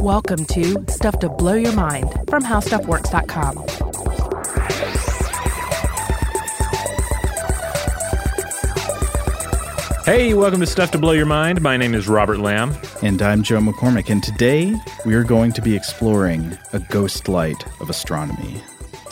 Welcome to Stuff to Blow Your Mind from HowStuffWorks.com. Hey, welcome to Stuff to Blow Your Mind. My name is Robert Lamb. And I'm Joe McCormick, and today we are going to be exploring a ghost light of astronomy.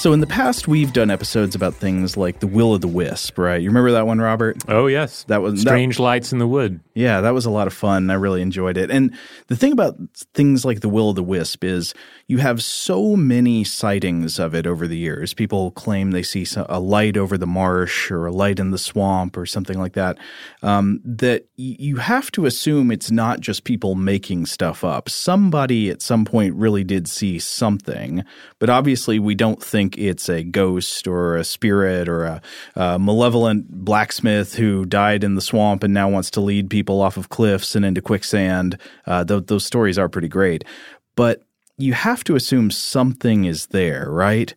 So, in the past, we've done episodes about things like the Will of the Wisp, right? You remember that one, Robert? Oh, yes. That was Strange Lights in the Wood. Yeah, that was a lot of fun. I really enjoyed it. And the thing about things like the Will of the Wisp is you have so many sightings of it over the years. People claim they see a light over the marsh or a light in the swamp or something like that. Um, that you have to assume it's not just people making stuff up. Somebody at some point really did see something, but obviously we don't think it's a ghost or a spirit or a, a malevolent blacksmith who died in the swamp and now wants to lead people off of cliffs and into quicksand. Uh, th- those stories are pretty great. But you have to assume something is there, right?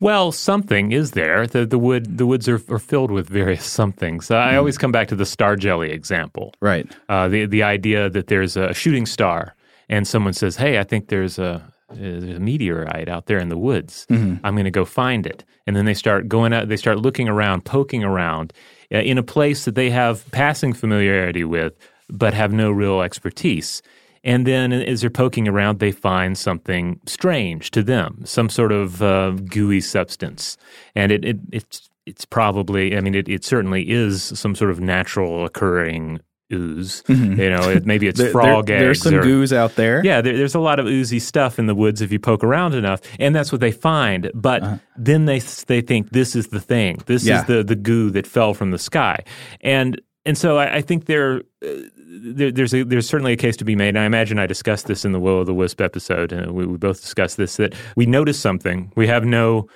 Well, something is there. The the wood the woods are, are filled with various somethings. Mm. I hmm. always come back to the star jelly example. Right. Uh, the the idea that there's a shooting star and someone says, "Hey, I think there's a there's a meteorite out there in the woods. Mm-hmm. I'm going to go find it." And then they start going out. They start looking around, poking around, uh, in a place that they have passing familiarity with, but have no real expertise. And then as they're poking around, they find something strange to them, some sort of uh, gooey substance. And it, it, it's, it's probably, I mean, it, it certainly is some sort of natural occurring ooze. Mm-hmm. You know, it, maybe it's there, frog there, eggs. There's some or, goos out there. Yeah, there, there's a lot of oozy stuff in the woods if you poke around enough, and that's what they find. But uh-huh. then they they think this is the thing. This yeah. is the the goo that fell from the sky, and and so I, I think there. Uh, there, there's a, there's certainly a case to be made. And I imagine I discussed this in the Will of the Wisp episode, and we, we both discussed this that we notice something, we have no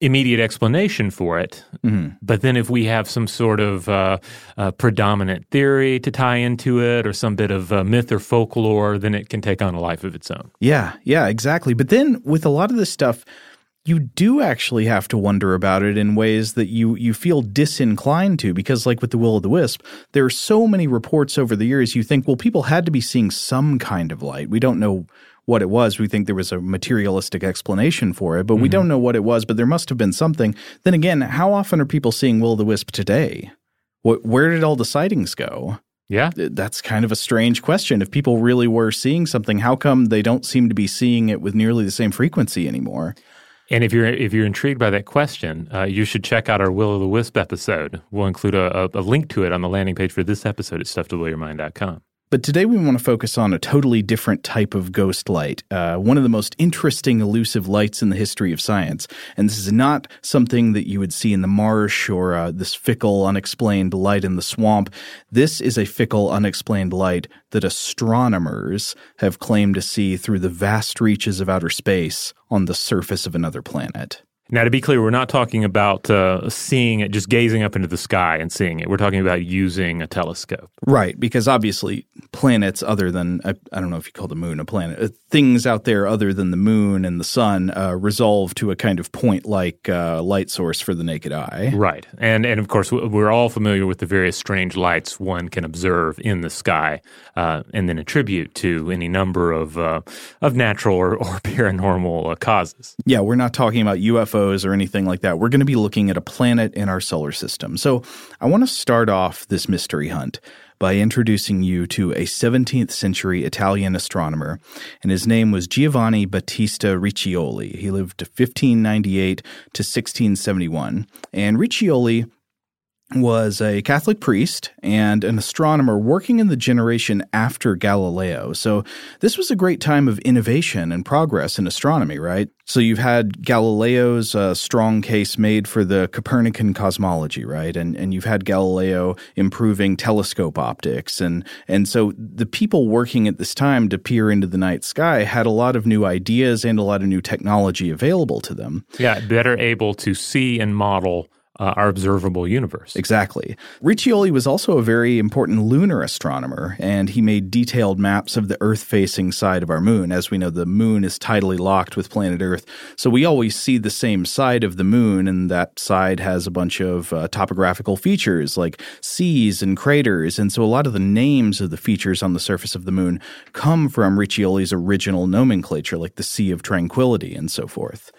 immediate explanation for it. Mm-hmm. But then if we have some sort of uh, uh, predominant theory to tie into it or some bit of uh, myth or folklore, then it can take on a life of its own. Yeah, yeah, exactly. But then with a lot of this stuff, you do actually have to wonder about it in ways that you you feel disinclined to because like with the will of the wisp there are so many reports over the years you think well people had to be seeing some kind of light we don't know what it was. We think there was a materialistic explanation for it, but mm-hmm. we don't know what it was, but there must have been something. Then again, how often are people seeing Will the Wisp today? where did all the sightings go? Yeah. That's kind of a strange question. If people really were seeing something, how come they don't seem to be seeing it with nearly the same frequency anymore? And if you're if you're intrigued by that question, uh, you should check out our Will o' the Wisp episode. We'll include a, a, a, link to it on the landing page for this episode at stufftoblowyourmind.com. But today we want to focus on a totally different type of ghost light, uh, one of the most interesting elusive lights in the history of science. And this is not something that you would see in the marsh or uh, this fickle, unexplained light in the swamp. This is a fickle, unexplained light that astronomers have claimed to see through the vast reaches of outer space on the surface of another planet. Now, to be clear, we're not talking about uh, seeing it, just gazing up into the sky and seeing it. We're talking about using a telescope. Right, because obviously planets other than, I, I don't know if you call the moon a planet, uh, things out there other than the moon and the sun uh, resolve to a kind of point like uh, light source for the naked eye. Right. And, and of course, we're all familiar with the various strange lights one can observe in the sky uh, and then attribute to any number of, uh, of natural or, or paranormal causes. Yeah, we're not talking about UFOs UFOs or anything like that. We're going to be looking at a planet in our solar system. So I want to start off this mystery hunt by introducing you to a 17th century Italian astronomer, and his name was Giovanni Battista Riccioli. He lived 1598 to 1671, and Riccioli was a Catholic priest and an astronomer working in the generation after Galileo. So this was a great time of innovation and progress in astronomy, right? So you've had Galileo's uh, strong case made for the Copernican cosmology, right? And and you've had Galileo improving telescope optics, and and so the people working at this time to peer into the night sky had a lot of new ideas and a lot of new technology available to them. Yeah, better able to see and model uh, our observable universe. Exactly. Riccioli was also a very important lunar astronomer, and he made detailed maps of the Earth facing side of our moon. As we know, the moon is tidally locked with planet Earth, so we always see the same side of the moon, and that side has a bunch of uh, topographical features like seas and craters. And so a lot of the names of the features on the surface of the moon come from Riccioli's original nomenclature, like the Sea of Tranquility and so forth.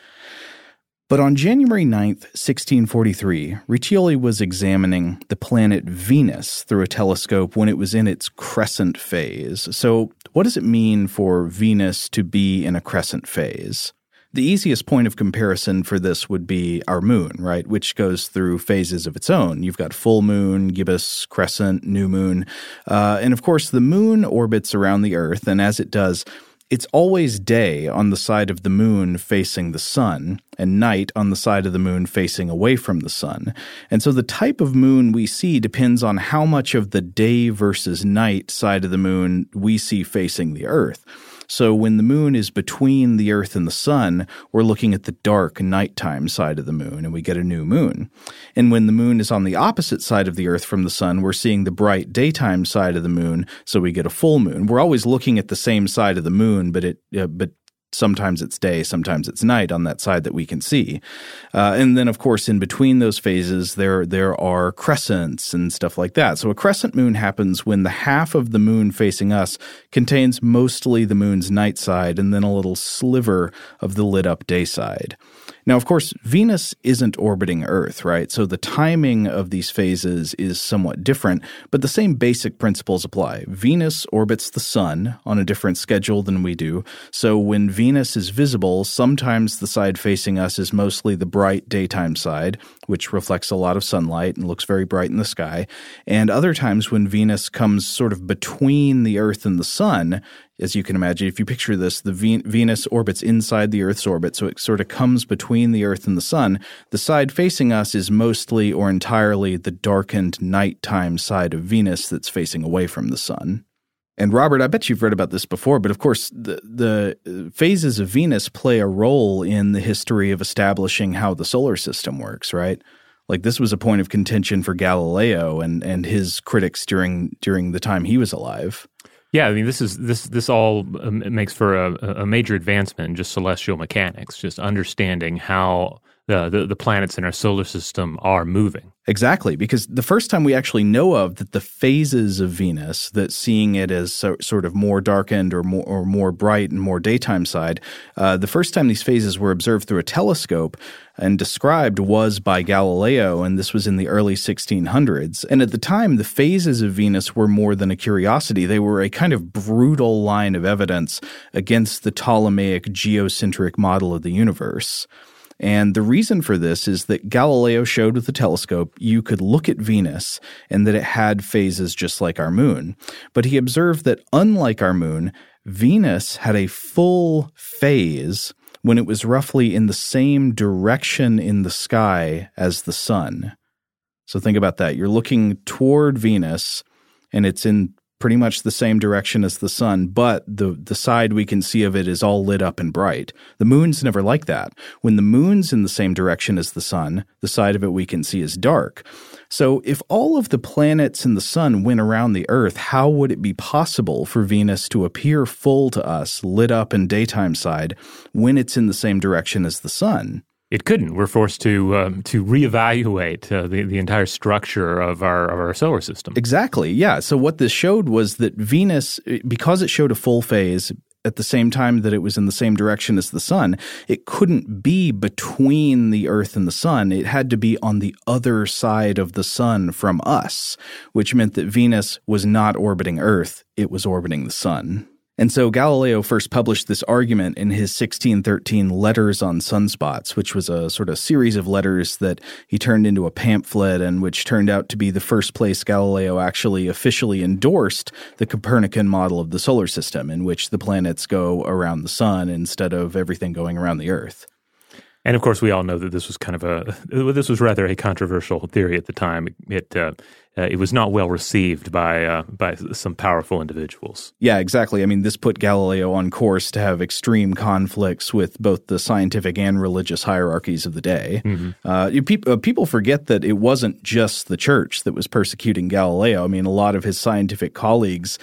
But on January 9th, 1643, Riccioli was examining the planet Venus through a telescope when it was in its crescent phase. So, what does it mean for Venus to be in a crescent phase? The easiest point of comparison for this would be our moon, right, which goes through phases of its own. You've got full moon, gibbous, crescent, new moon. Uh, and of course, the moon orbits around the Earth, and as it does, it's always day on the side of the moon facing the sun, and night on the side of the moon facing away from the sun. And so the type of moon we see depends on how much of the day versus night side of the moon we see facing the Earth. So when the moon is between the Earth and the sun, we're looking at the dark nighttime side of the moon and we get a new moon. And when the moon is on the opposite side of the Earth from the sun, we're seeing the bright daytime side of the moon, so we get a full moon. We're always looking at the same side of the moon, but it uh, but sometimes it's day, sometimes it's night on that side that we can see. Uh, and then, of course, in between those phases, there there are crescents and stuff like that. So a crescent moon happens when the half of the moon facing us contains mostly the moon's night side, and then a little sliver of the lit up day side. Now, of course, Venus isn't orbiting Earth, right? So the timing of these phases is somewhat different, but the same basic principles apply. Venus orbits the Sun on a different schedule than we do. So when Venus is visible, sometimes the side facing us is mostly the bright daytime side, which reflects a lot of sunlight and looks very bright in the sky. And other times when Venus comes sort of between the Earth and the Sun, as you can imagine, if you picture this, the Venus orbits inside the Earth's orbit, so it sort of comes between the Earth and the Sun. The side facing us is mostly or entirely the darkened nighttime side of Venus that's facing away from the Sun. And Robert, I bet you've read about this before, but of course, the, the phases of Venus play a role in the history of establishing how the solar system works, right? Like this was a point of contention for Galileo and, and his critics during during the time he was alive. Yeah, I mean, this is this this all um, makes for a, a major advancement in just celestial mechanics, just understanding how the, the, planets in our solar system are moving. Exactly, because the first time we actually know of that the phases of Venus, that seeing it as so, sort of more darkened or more or more bright and more daytime side, uh, the first time these phases were observed through a telescope and described was by Galileo, and this was in the early 1600s. And at the time, the phases of Venus were more than a curiosity; they were a kind of brutal line of evidence against the Ptolemaic geocentric model of the universe. And the reason for this is that Galileo showed with the telescope you could look at Venus and that it had phases just like our moon. But he observed that unlike our moon, Venus had a full phase when it was roughly in the same direction in the sky as the sun. So think about that. You're looking toward Venus and it's in pretty much the same direction as the sun, but the, the side we can see of it is all lit up and bright. The moon's never like that. When the moon's in the same direction as the sun, the side of it we can see is dark. So if all of the planets and the sun went around the Earth, how would it be possible for Venus to appear full to us, lit up in daytime side, when it's in the same direction as the sun? It couldn't. We're forced to um, to reevaluate uh, the the entire structure of our of our solar system. Exactly. Yeah. So what this showed was that Venus, because it showed a full phase at the same time that it was in the same direction as the sun, it couldn't be between the Earth and the sun. It had to be on the other side of the sun from us, which meant that Venus was not orbiting Earth; it was orbiting the sun. And so Galileo first published this argument in his 1613 Letters on Sunspots, which was a sort of series of letters that he turned into a pamphlet and which turned out to be the first place Galileo actually officially endorsed the Copernican model of the solar system, in which the planets go around the sun instead of everything going around the Earth. And of course, we all know that this was kind of a this was rather a controversial theory at the time. It uh, uh, it was not well received by uh, by some powerful individuals. Yeah, exactly. I mean, this put Galileo on course to have extreme conflicts with both the scientific and religious hierarchies of the day. Mm-hmm. Uh, pe- uh, people forget that it wasn't just the church that was persecuting Galileo. I mean, a lot of his scientific colleagues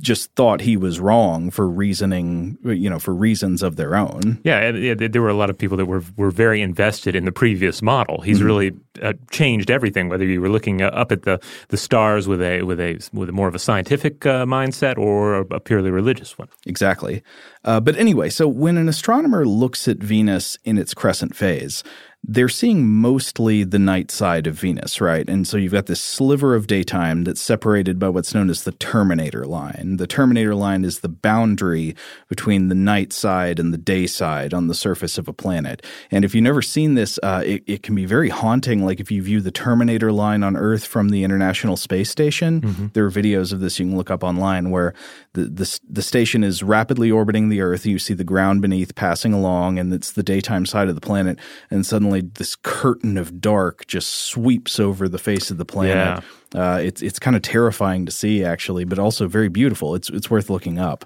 just thought he was wrong for reasoning, you know, for reasons of their own. Yeah, there were a lot of people that were were very invested in the previous model. He's mm-hmm. really uh, changed everything. Whether you were looking uh, up at the the stars with a with a with more of a scientific uh, mindset or a purely religious one. Exactly. Uh, but anyway, so when an astronomer looks at Venus in its crescent phase, they're seeing mostly the night side of Venus, right? And so you've got this sliver of daytime that's separated by what's known as the terminator line. The terminator line is the boundary between the night side and the day side on the surface of a planet. And if you've never seen this, uh, it, it, can be very haunting. Like if you view the terminator line on Earth from the International Space Station, mm-hmm. there are videos of this you can look up online where the, the, the station is rapidly orbiting the Earth. You see the ground beneath passing along, and it's the daytime side of the planet. And suddenly suddenly this curtain of dark just sweeps over the face of the planet. Yeah. Uh, it's it's kind of terrifying to see, actually, but also very beautiful. It's it's worth looking up.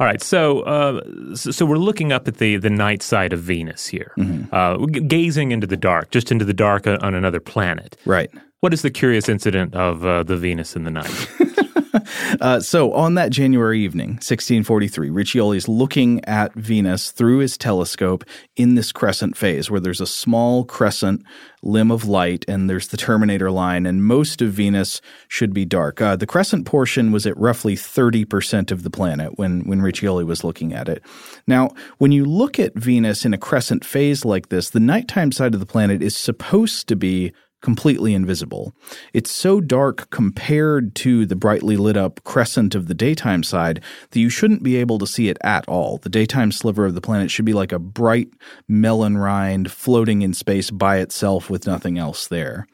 All right, so, uh, so, so we're looking up at the the night side of Venus here, mm-hmm. uh, gazing into the dark, just into the dark on another planet. Right. What is the curious incident of uh, the Venus in the night? uh, so on that January evening, 1643, Riccioli is looking at Venus through his telescope in this crescent phase where there's a small crescent limb of light and there's the terminator line, and most of Venus should be dark. Uh, the crescent portion was at roughly 30% of the planet when, when Riccioli was looking at it. Now, when you look at Venus in a crescent phase like this, the nighttime side of the planet is supposed to be completely invisible. It's so dark compared to the brightly lit up crescent of the daytime side that you shouldn't be able to see it at all. The daytime sliver of the planet should be like a bright melon rind floating in space by itself with nothing else there.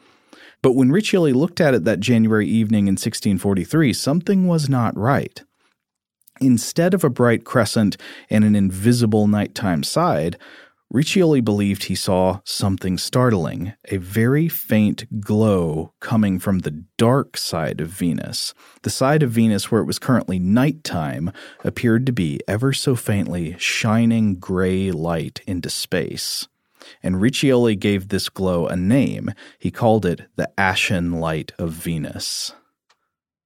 But when Riccioli looked at it that January evening in 1643, something was not right. Instead of a bright crescent and an invisible nighttime side, Riccioli believed he saw something startling a very faint glow coming from the dark side of Venus. The side of Venus where it was currently nighttime appeared to be ever so faintly shining gray light into space. And Riccioli gave this glow a name. He called it the Ashen Light of Venus.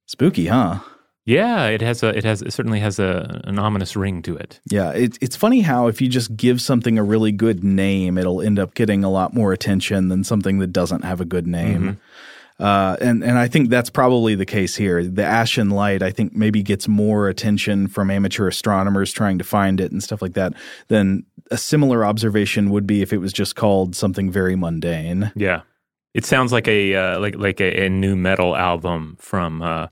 Spooky, huh? Yeah, it has a it has it certainly has a an ominous ring to it. Yeah, it, it's funny how if you just give something a really good name, it'll end up getting a lot more attention than something that doesn't have a good name. Mm-hmm. Uh, and and I think that's probably the case here. The Ashen Light, I think, maybe gets more attention from amateur astronomers trying to find it and stuff like that than a similar observation would be if it was just called something very mundane. Yeah, it sounds like a uh, like like a, a, nu metal album from. Uh,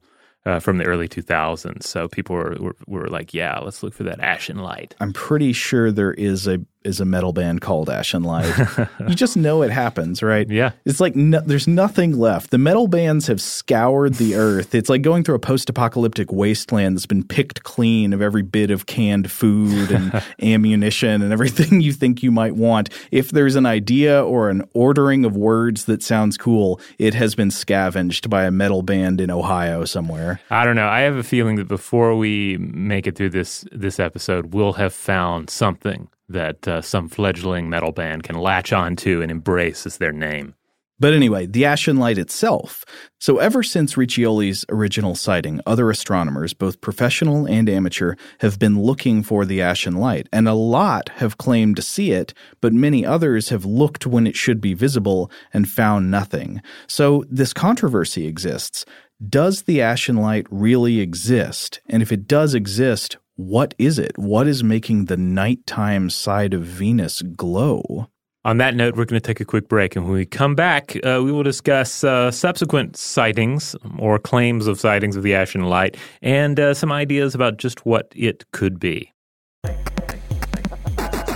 uh, from the early 2000s. So people were, were, were like, "Yeah, let's look for that Ashen Light." I'm pretty sure there is a is a metal band called Ashen Light. you just know it happens, right? Yeah. It's like no, there's nothing left. The metal bands have scoured the earth. It's like going through a post-apocalyptic wasteland that's been picked clean of every bit of canned food and ammunition and everything you think you might want. If there's an idea or an ordering of words that sounds cool, it has been scavenged by a metal band in Ohio somewhere. I don't know. I have a feeling that before we make it through this this episode, we'll have found something that uh, some fledgling metal band can latch onto and embrace as their name. But anyway, the Ashen Light itself. So, ever since Riccioli's original sighting, other astronomers, both professional and amateur, have been looking for the Ashen Light, and a lot have claimed to see it, but many others have looked when it should be visible and found nothing. So, this controversy exists. Does the Ashen Light really exist? And if it does exist, what is it? What is making the nighttime side of Venus glow? On that note, we're going to take a quick break. And when we come back, uh, we will discuss uh, subsequent sightings or claims of sightings of the Ashen Light and uh, some ideas about just what it could be.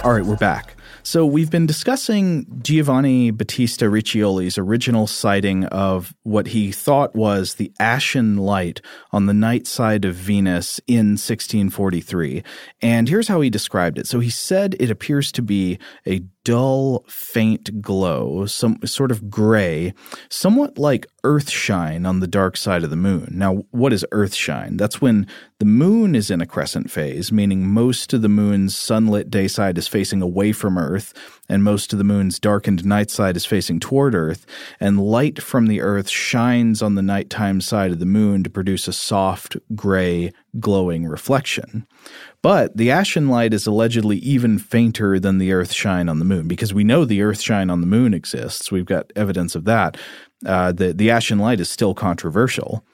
All right, we're back. So we've been discussing Giovanni Battista Riccioli's original sighting of what he thought was the ashen light on the night side of Venus in 1643. And here's how he described it. So he said it appears to be a dull, faint glow, some sort of gray, somewhat like earthshine on the dark side of the moon. Now, what is earthshine? That's when the moon is in a crescent phase, meaning most of the moon's sunlit day side is facing away from Earth, and most of the moon's darkened night side is facing toward Earth, and light from the Earth shines on the nighttime side of the moon to produce a soft, gray, glowing reflection. But the ashen light is allegedly even fainter than the earth shine on the moon because we know the earth shine on the moon exists. We've got evidence of that. Uh, the, the ashen light is still controversial.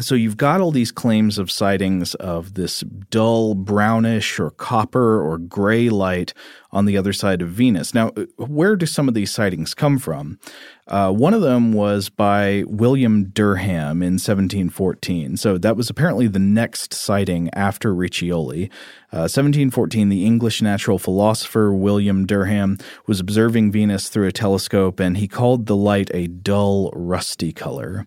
So you've got all these claims of sightings of this dull brownish or copper or gray light on the other side of Venus. Now, where do some of these sightings come from? Uh, one of them was by William Derham in 1714. So that was apparently the next sighting after Riccioli. Uh, 1714, the English natural philosopher William Derham was observing Venus through a telescope and he called the light a dull, rusty color.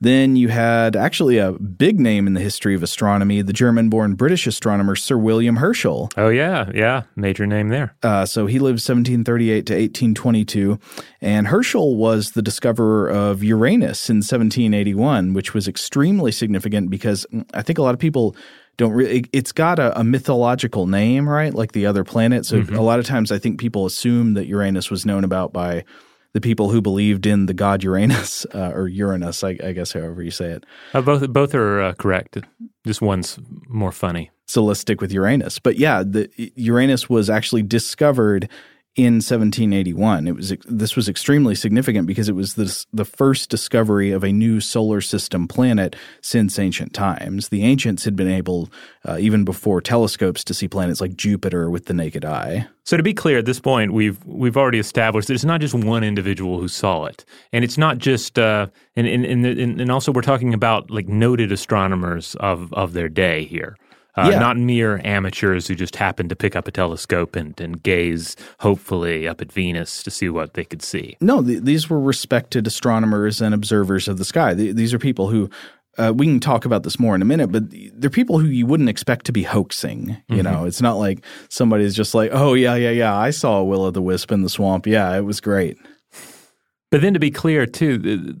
Then you had actually a big name in the history of astronomy, the German born British astronomer Sir William Herschel. Oh, yeah, yeah, major name there. Uh, so he lived 1738 to 1822. And Herschel was the discoverer of Uranus in 1781, which was extremely significant because I think a lot of people don't really it's got a, a, mythological name right like the other planets so mm-hmm. a lot of times i think people assume that uranus was known about by the people who believed in the god Uranus uh, or Uranus, I, I, guess, however you say it. Uh, both both are uh, correct. Just one's more funny. So let's stick with Uranus. But yeah, the Uranus was actually discovered in 1781. It was this was extremely significant because it was the the first discovery of a new solar system planet since ancient times. The ancients had been able, uh, even before telescopes, to see planets like Jupiter with the naked eye. So to be clear, at this point, we've we've already established that it's not just one individual who saw it, and it's not just uh, and, and and and also we're talking about like noted astronomers of of their day here. Uh, yeah. Not mere amateurs who just happened to pick up a telescope and, and gaze, hopefully, up at Venus to see what they could see. No, th- these were respected astronomers and observers of the sky. Th- these are people who uh, we can talk about this more in a minute, but they're people who you wouldn't expect to be hoaxing. You mm-hmm. know, it's not like somebody's just like, oh, yeah, yeah, yeah, I saw a will o' the wisp in the swamp. Yeah, it was great. But then to be clear, too,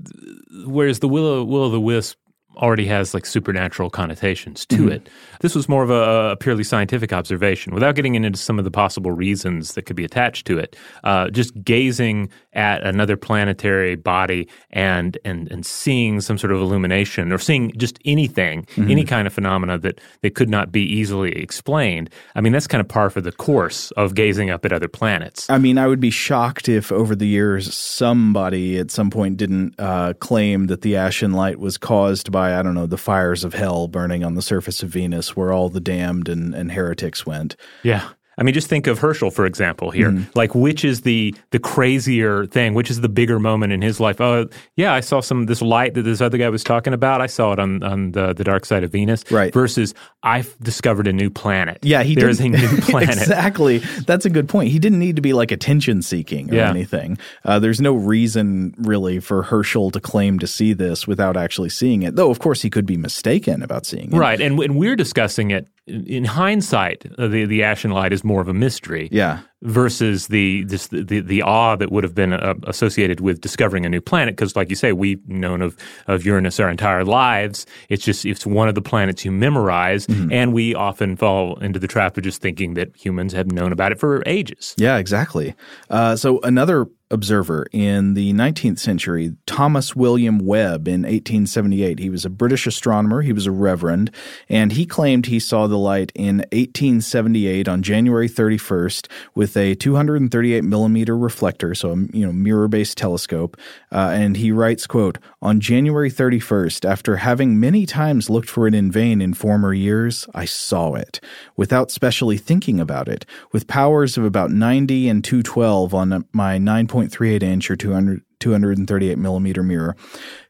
whereas the will o' the wisp already has like supernatural connotations to mm-hmm. it. This was more of a, a, purely scientific observation without getting into some of the possible reasons that could be attached to it. Uh, just gazing at another planetary body and, and, and seeing some sort of illumination or seeing just anything, mm-hmm. any kind of phenomena that, that could not be easily explained. I mean, that's kind of par for the course of gazing up at other planets. I mean, I would be shocked if over the years somebody at some point didn't uh, claim that the ashen light was caused by by, I don't know, the fires of hell burning on the surface of Venus where all the damned and, and heretics went. Yeah. I mean, just think of Herschel, for example, here. Mm. Like, which is the the crazier thing? Which is the bigger moment in his life? Oh, yeah, I saw some this light that this other guy was talking about. I saw it on on the, the dark side of Venus. Right. Versus, I've discovered a new planet. Yeah, he there's a new planet. exactly. That's a good point. He didn't need to be like attention seeking or yeah. anything. Uh, there's no reason really for Herschel to claim to see this without actually seeing it. Though, of course, he could be mistaken about seeing it. Right, and, and we're discussing it in hindsight, uh, the the ashen light is more of a mystery. Yeah. Versus the this, the the awe that would have been uh, associated with discovering a new planet, because like you say, we've known of of Uranus our entire lives. It's just it's one of the planets you memorize, mm-hmm. and we often fall into the trap of just thinking that humans have known about it for ages. Yeah, exactly. Uh, so another observer in the 19th century, Thomas William Webb in 1878. He was a British astronomer, he was a reverend, and he claimed he saw the light in 1878 on January 31st with a 238 millimeter reflector, so a you know mirror-based telescope. Uh, and he writes, "quote On January 31st, after having many times looked for it in vain in former years, I saw it without specially thinking about it, with powers of about 90 and 212 on my 9. 1.38 inch or 200, 238 millimeter mirror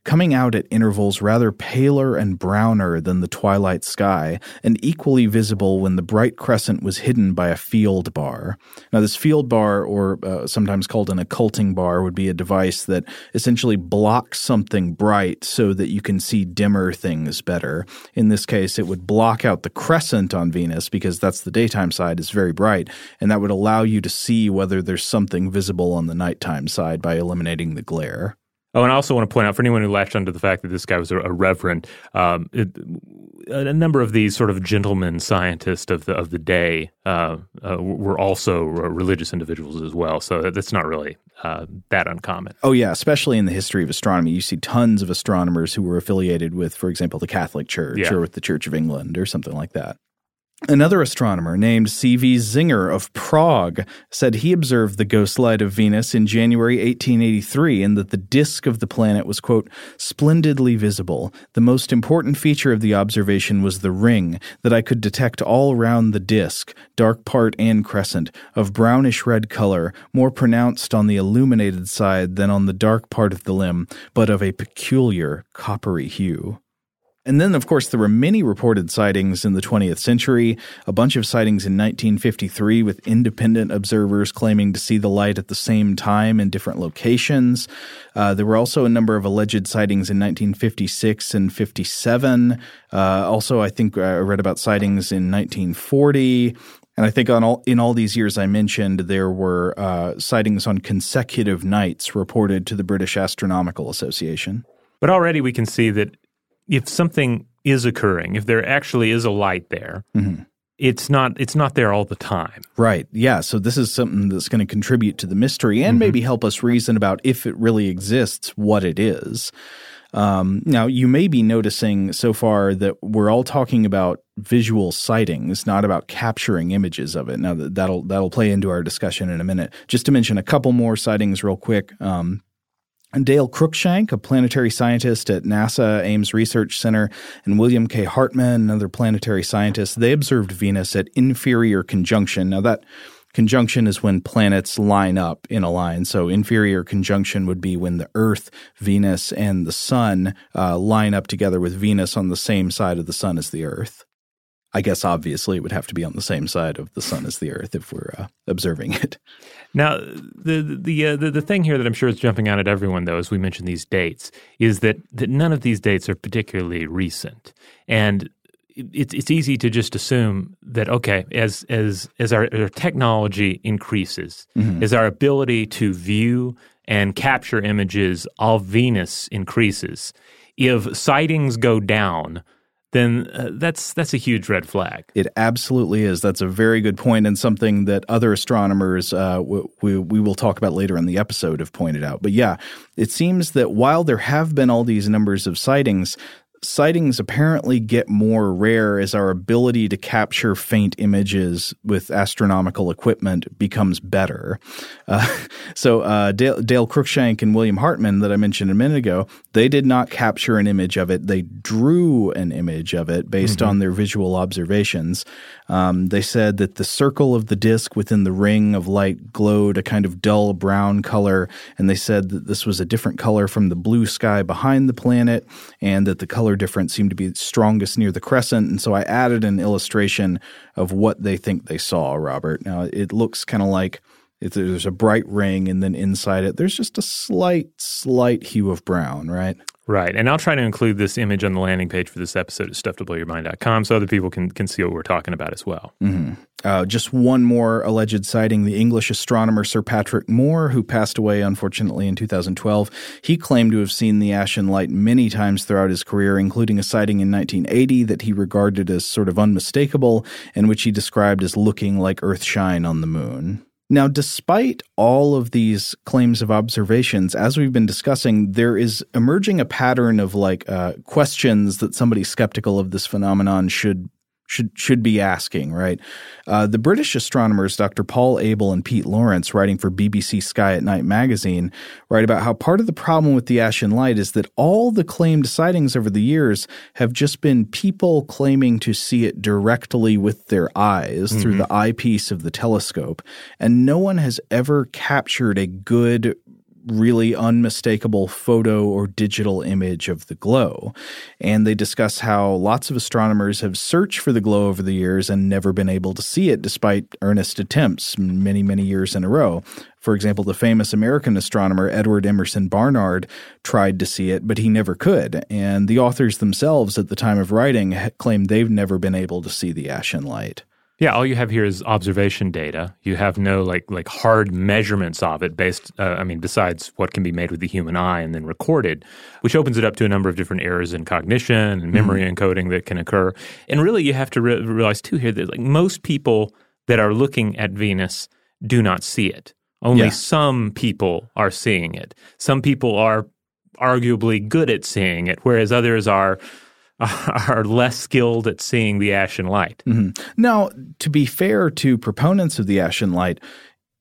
coming out at intervals rather paler and browner than the twilight sky, and equally visible when the bright crescent was hidden by a field bar. Now, this field bar, or uh, sometimes called an occulting bar, would be a device that essentially blocks something bright so that you can see dimmer things better. In this case, it would block out the crescent on Venus because that's the daytime side is very bright, and that would allow you to see whether there's something visible on the nighttime side by eliminating the glare. Oh, and I also want to point out for anyone who latched onto the fact that this guy was a, a reverend, um, it, a number of these sort of gentlemen scientists of the of the day uh, uh, were also religious individuals as well. So that's not really uh, that uncommon. Oh yeah, especially in the history of astronomy, you see tons of astronomers who were affiliated with, for example, the Catholic Church yeah. or with the Church of England or something like that. Another astronomer named C.V. Zenger of Prague said he observed the ghost light of Venus in January 1883 and that the disk of the planet was, quote, splendidly visible. The most important feature of the observation was the ring that I could detect all round the disk, dark part and crescent, of brownish red color, more pronounced on the illuminated side than on the dark part of the limb, but of a peculiar coppery hue. And then, of course, there were many reported sightings in the 20th century, a bunch of sightings in 1953 with independent observers claiming to see the light at the same time in different locations. Uh, there were also a number of alleged sightings in 1956 and 57. Uh, also, I think I read about sightings in 1940. And I think on all in all these years I mentioned, there were uh, sightings on consecutive nights reported to the British Astronomical Association. But already we can see that if something is occurring, if there actually is a light there, mm-hmm. it's not it's not there all the time. Right. Yeah. So this is something that's going to contribute to the mystery and mm-hmm. maybe help us reason about if it really exists, what it is. Um, now, you may be noticing so far that we're all talking about visual sightings, not about capturing images of it. Now, that'll that'll play into our discussion in a minute. Just to mention a couple more sightings, real quick. Um, and Dale Cruikshank, a planetary scientist at NASA Ames Research Center, and William K. Hartmann, another planetary scientist, they observed Venus at inferior conjunction. Now, that conjunction is when planets line up in a line. So, inferior conjunction would be when the Earth, Venus, and the Sun uh, line up together with Venus on the same side of the Sun as the Earth. I guess obviously it would have to be on the same side of the sun as the Earth if we're uh, observing it. Now, the the, uh, the the thing here that I'm sure is jumping out at everyone, though, as we mentioned these dates, is that that none of these dates are particularly recent, and it's it's easy to just assume that okay, as as as our, our technology increases, mm-hmm. as our ability to view and capture images of Venus increases, if sightings go down then uh, that's that's a huge red flag. It absolutely is. That's a very good point, and something that other astronomers uh, we we will talk about later in the episode have pointed out. But yeah, it seems that while there have been all these numbers of sightings, sightings apparently get more rare as our ability to capture faint images with astronomical equipment becomes better. Uh, so uh, Dale, Dale Cruikshank and William Hartmann that I mentioned a minute ago, they did not capture an image of it. They drew an image of it based mm-hmm. on their visual observations. Um, they said that the circle of the disk within the ring of light glowed a kind of dull brown color, and they said that this was a different color from the blue sky behind the planet, and that the color difference seemed to be strongest near the crescent. And so I added an illustration of what they think they saw, Robert. Now, it looks kind of like there's a bright ring, and then inside it, there's just a slight, slight hue of brown, right? Right. And I'll try to include this image on the landing page for this episode at stufftoblowyourmind.com so other people can, can see what we're talking about as well. Mm-hmm. Uh, just one more alleged sighting the English astronomer Sir Patrick Moore, who passed away unfortunately in 2012. He claimed to have seen the ashen light many times throughout his career, including a sighting in 1980 that he regarded as sort of unmistakable and which he described as looking like Earthshine on the moon. Now, despite all of these claims of observations, as we've been discussing, there is emerging a pattern of like uh, questions that somebody skeptical of this phenomenon should should should be asking, right? Uh, the British astronomers, Dr. Paul Abel and Pete Lawrence, writing for BBC Sky at Night magazine, write about how part of the problem with the Ashen Light is that all the claimed sightings over the years have just been people claiming to see it directly with their eyes mm-hmm. through the eyepiece of the telescope, and no one has ever captured a good really unmistakable photo or digital image of the glow. And they discuss how lots of astronomers have searched for the glow over the years and never been able to see it despite earnest attempts many, many years in a row. For example, the famous American astronomer Edward Emerson Barnard tried to see it, but he never could. And the authors themselves at the time of writing claimed they've never been able to see the ashen light. Yeah, all you have here is observation data. You have no like like hard measurements of it based. Uh, I mean, besides what can be made with the human eye and then recorded, which opens it up to a number of different errors in cognition and memory mm-hmm. encoding that can occur. And really, you have to re- realize too here that like most people that are looking at Venus do not see it. Only yeah. some people are seeing it. Some people are arguably good at seeing it, whereas others are are less skilled at seeing the ashen light. Mm-hmm. Now, to be fair to proponents of the ashen light,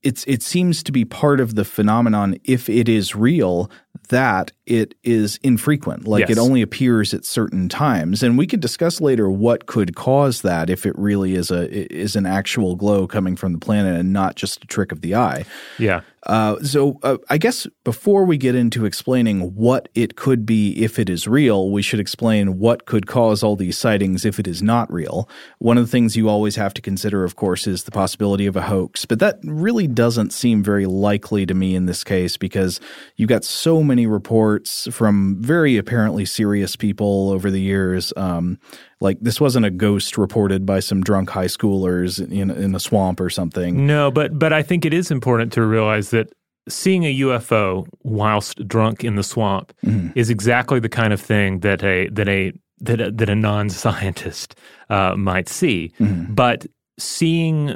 it's it seems to be part of the phenomenon if it is real that it is infrequent like yes. it only appears at certain times and we could discuss later what could cause that if it really is a is an actual glow coming from the planet and not just a trick of the eye yeah uh, so uh, I guess before we get into explaining what it could be if it is real, we should explain what could cause all these sightings if it is not real. One of the things you always have to consider, of course, is the possibility of a hoax, but that really doesn't seem very likely to me in this case because you've got so many reports from very apparently serious people over the years. Um, like this wasn't a ghost reported by some drunk high schoolers in in a swamp or something. No, but but I think it is important to realize that seeing a UFO whilst drunk in the swamp mm-hmm. is exactly the kind of thing that a that a that a, that a non-scientist uh, might see. Mm-hmm. But seeing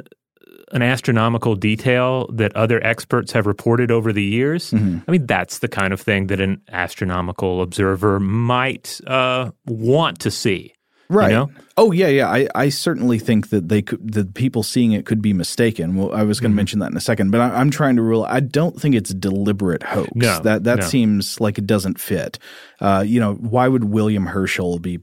an astronomical detail that other experts have reported over the years, mm-hmm. I mean, that's the kind of thing that an astronomical observer might uh, want to see. Right. You know? Oh yeah, yeah. I, I certainly think that they could the people seeing it could be mistaken. Well, I was going to mm-hmm. mention that in a second, but I, am trying to rule. I don't think it's deliberate hoax. No, that that no. seems like it doesn't fit. Uh, you know, why would William Herschel be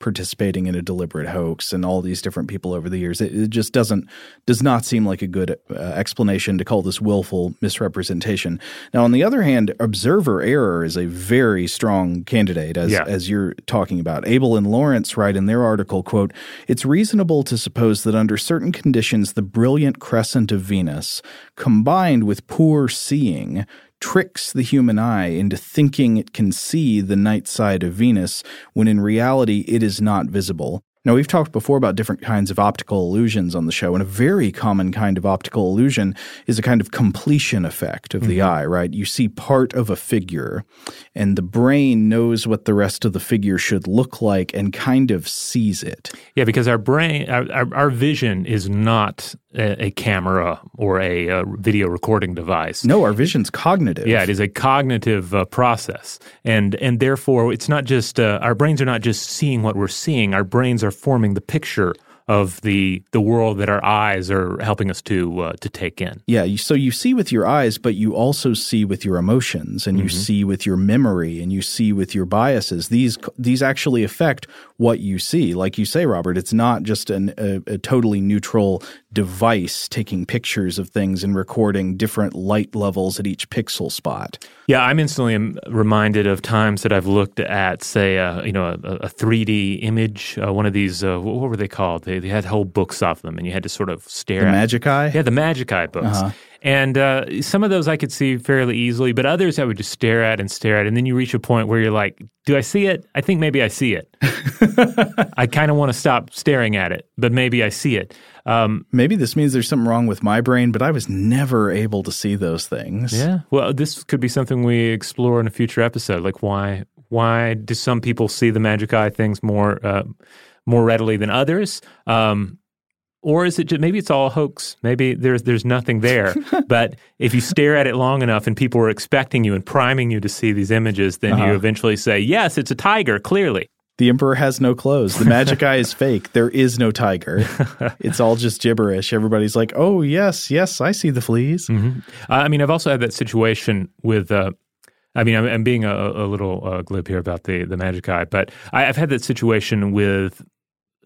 participating in a deliberate hoax and all these different people over the years. It, it just doesn't does not seem like a good uh, explanation to call this willful misrepresentation. Now, on the other hand, observer error is a very strong candidate, as yeah. as you're talking about. Abel and Lawrence write in their article, "quote It's reasonable to suppose that under certain conditions, the brilliant crescent of Venus, combined with poor seeing, tricks the human eye into thinking it can see the night side of Venus when in reality it is not visible. Now, we've talked before about different kinds of optical illusions on the show, and a very common kind of optical illusion is a kind of completion effect of mm-hmm. the eye, right? You see part of a figure, and the brain knows what the rest of the figure should look like and kind of sees it. Yeah, because our brain, our, our, our vision is not a, a camera or a, a, video recording device. No, our vision's cognitive. Yeah, it is a cognitive uh, process, and and therefore it's not just uh, our brains are not just seeing what we're seeing. Our brains are forming the picture of the the world that our eyes are helping us to uh, to take in. Yeah, so you see with your eyes, but you also see with your emotions, and you mm-hmm. see with your memory, and you see with your biases. These these actually affect what you see. Like you say, Robert, it's not just an, a, a totally neutral device taking pictures of things and recording different light levels at each pixel spot. Yeah, I'm instantly reminded of times that I've looked at, say, uh, you know, a, a 3D image, uh, one of these. Uh, what were they called? They, they had whole books of them, and you had to sort of stare. The at Magic Eye. Yeah, the Magic Eye books. Uh-huh. And uh, some of those I could see fairly easily, but others I would just stare at and stare at. And then you reach a point where you're like, do I see it? I think maybe I see it. I kind of want to stop staring at it, but maybe I see it. Um, maybe this means there's something wrong with my brain, but I was never able to see those things. Yeah. Well, this could be something we explore in a future episode. Like, why why do some people see the magic eye things more uh, more readily than others? Um, or is it just, maybe it's all a hoax? Maybe there's there's nothing there. but if you stare at it long enough and people are expecting you and priming you to see these images, then uh-huh. you eventually say, "Yes, it's a tiger." Clearly, the emperor has no clothes. The magic eye is fake. There is no tiger. It's all just gibberish. Everybody's like, "Oh yes, yes, I see the fleas." Mm-hmm. I mean, I've also had that situation with. Uh, I mean, I'm, I'm being a, a little uh, glib here about the the magic eye, but I, I've had that situation with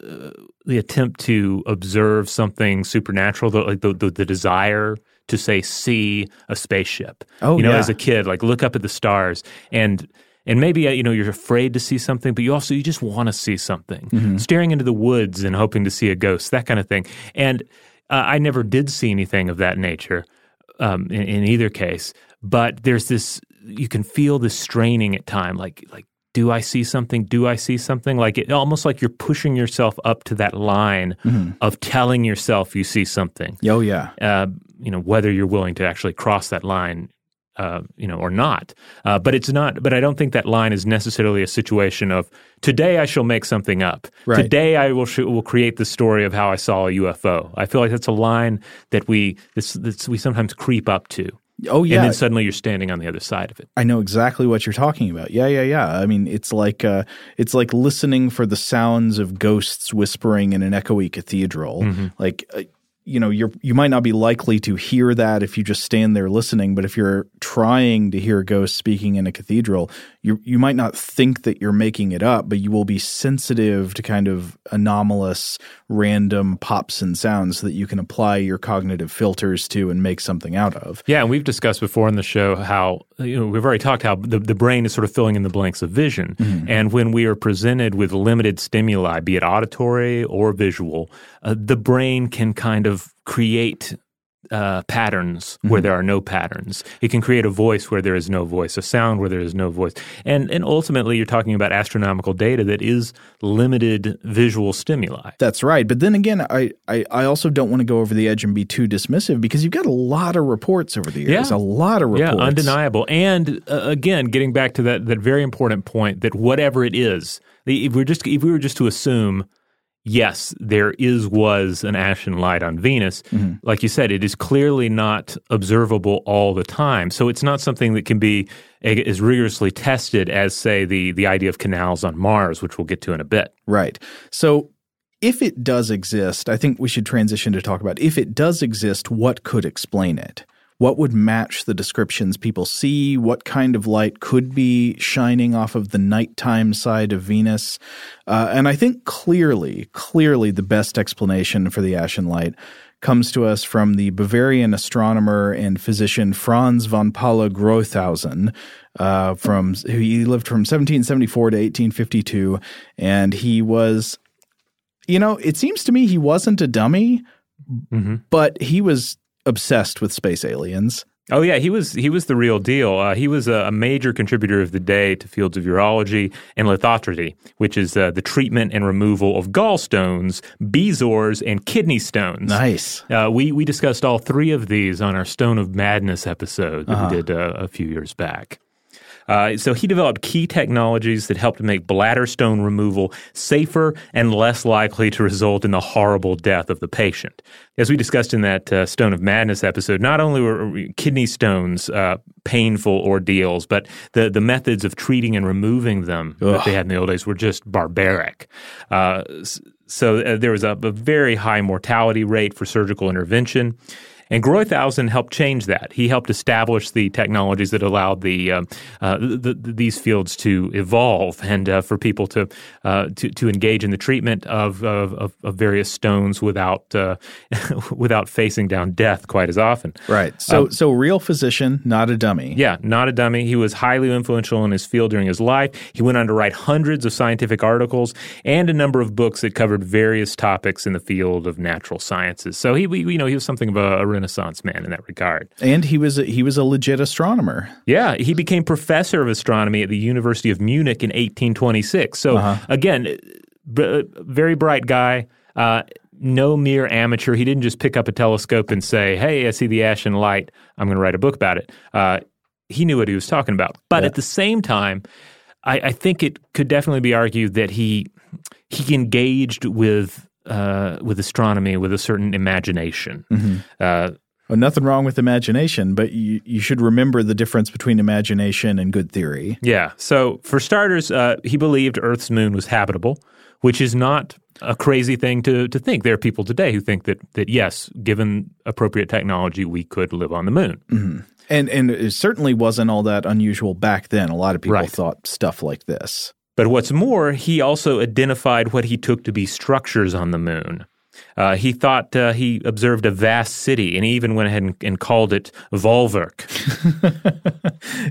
uh, the attempt to observe something supernatural, the, like the, the, the desire to say see a spaceship. Oh, you know, yeah. as a kid, like look up at the stars and and maybe uh, you know you're afraid to see something, but you also you just want to see something. Mm-hmm. Staring into the woods and hoping to see a ghost, that kind of thing. And uh, I never did see anything of that nature um, in, in either case. But there's this you can feel this straining at time, like like do I see something? Do I see something? Like it, almost like you're pushing yourself up to that line of telling yourself you see something. Oh yeah. Uh, you know whether you're willing to actually cross that line, uh, you know, or not. Uh, but it's not. But I don't think that line is necessarily a situation of today I shall make something up. Right. Today I will sh- will create the story of how I saw a UFO. I feel like that's a line that we this, this we sometimes creep up to. Oh yeah. And then suddenly you're standing on the other side of it. I know exactly what you're talking about. Yeah, yeah, yeah. I mean, it's like uh, it's like listening for the sounds of ghosts whispering in an echoey cathedral. Like uh, you know, you're you might not be likely to hear that if you just stand there listening, but if you're trying to hear ghosts speaking in a cathedral, you you might not think that you're making it up, but you will be sensitive to kind of anomalous, random pops and sounds that you can apply your cognitive filters to and make something out of. Yeah, and we've discussed before in the show how you know we've already talked how the, the brain is sort of filling in the blanks of vision, and when we are presented with limited stimuli, be it auditory or visual, uh, the brain can kind of create. Uh, patterns where there are no patterns. It can create a voice where there is no voice, a sound where there is no voice, and and ultimately you're talking about astronomical data that is limited visual stimuli. That's right. But then again, I, I, I also don't want to go over the edge and be too dismissive because you've got a lot of reports over the years. Yeah. A lot of reports. Yeah, undeniable. And uh, again, getting back to that that very important point that whatever it is, if we're just if we were just to assume, yes, there is was an ashen light on Venus, mm-hmm. like you said, it is clearly not observable all the time. So it's not something that can be eh, as rigorously tested as, say, the the idea of canals on Mars, which we'll get to in a bit. Right. So if it does exist, I think we should transition to talk about if it does exist, what could explain it? What would match the descriptions people see? What kind of light could be shining off of the nighttime side of Venus? Uh, and I think clearly, clearly the best explanation for the ashen light comes to us from the Bavarian astronomer and physician Franz von Paula Gruithuisen. Uh, from he lived from 1774 to 1852, and he was you know, it seems to me he wasn't a dummy, but he was obsessed with space aliens. Oh yeah, he was he was the real deal. Uh, he was a, a major contributor of the day to fields of urology and lithotrity, which is uh, the treatment and removal of gallstones, bezoars, and kidney stones. Nice. Uh, we we discussed all three of these on our Stone of Madness episode that we did uh, a few years back. Uh, so he developed key technologies that helped make bladder stone removal safer and less likely to result in the horrible death of the patient. As we discussed in that uh, Stone of Madness episode, not only were kidney stones uh, painful ordeals, but the, the methods of treating and removing them that they had in the old days were just barbaric. Uh, so uh, there was a, a very high mortality rate for surgical intervention. And Gruithuisen helped change that. He helped establish the technologies that allowed the, uh, uh, the, the these fields to evolve and uh, for people to, uh, to to engage in the treatment of of, of, various stones without uh, without facing down death quite as often. Right. So so real physician, not a dummy. Yeah, not a dummy. He was highly influential in his field during his life. He went on to write hundreds of scientific articles and a number of books that covered various topics in the field of natural sciences. So he, you know, he was something of a, a Renaissance man in that regard. And he was a, he was a legit astronomer. Yeah, he became professor of astronomy at the University of Munich in 1826. So again, b- very bright guy. Uh, no mere amateur. He didn't just pick up a telescope and say, "Hey, I see the ashen light. I'm going to write a book about it." Uh, he knew what he was talking about. But at the same time, I, I think it could definitely be argued that he he engaged with uh, with astronomy with a certain imagination. Uh, Well, nothing wrong with imagination, but you, you should remember the difference between imagination and good theory. Yeah. So, for starters, uh, he believed Earth's moon was habitable, which is not a crazy thing to, to think. There are people today who think that, that, yes, given appropriate technology, we could live on the moon. And and it certainly wasn't all that unusual back then. A lot of people Right. thought stuff like this. But what's more, he also identified what he took to be structures on the moon. Uh, he thought uh, he observed a vast city, and he even went ahead and, and called it Wallwerk.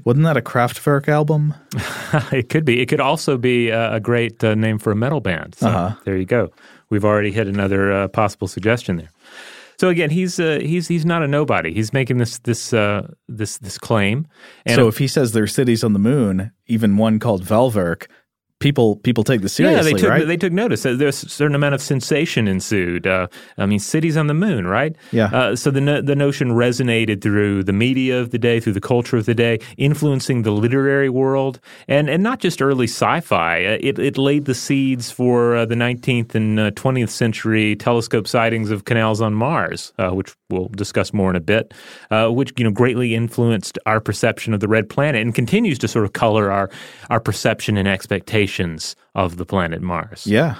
Wasn't that a Kraftwerk album? it could be. It could also be a, a great uh, name for a metal band. So Uh-huh. there you go. We've already hit another uh, possible suggestion there. So again, he's uh, he's he's not a nobody. He's making this this uh, this this claim. And so if he says there are cities on the moon, even one called Wallwerk, people people take this seriously, yeah, they took right? they took notice. Uh, There's a certain amount of sensation ensued. Uh, I mean, cities on the moon, right? Yeah. Uh, so the no, the notion resonated through the media of the day, through the culture of the day, influencing the literary world, and and not just early sci-fi. Uh, it it laid the seeds for uh, the 19th and uh, 20th century telescope sightings of canals on Mars, uh, which we'll discuss more in a bit, uh, which you know greatly influenced our perception of the red planet and continues to sort of color our our perception and expectations of the planet Mars. yeah.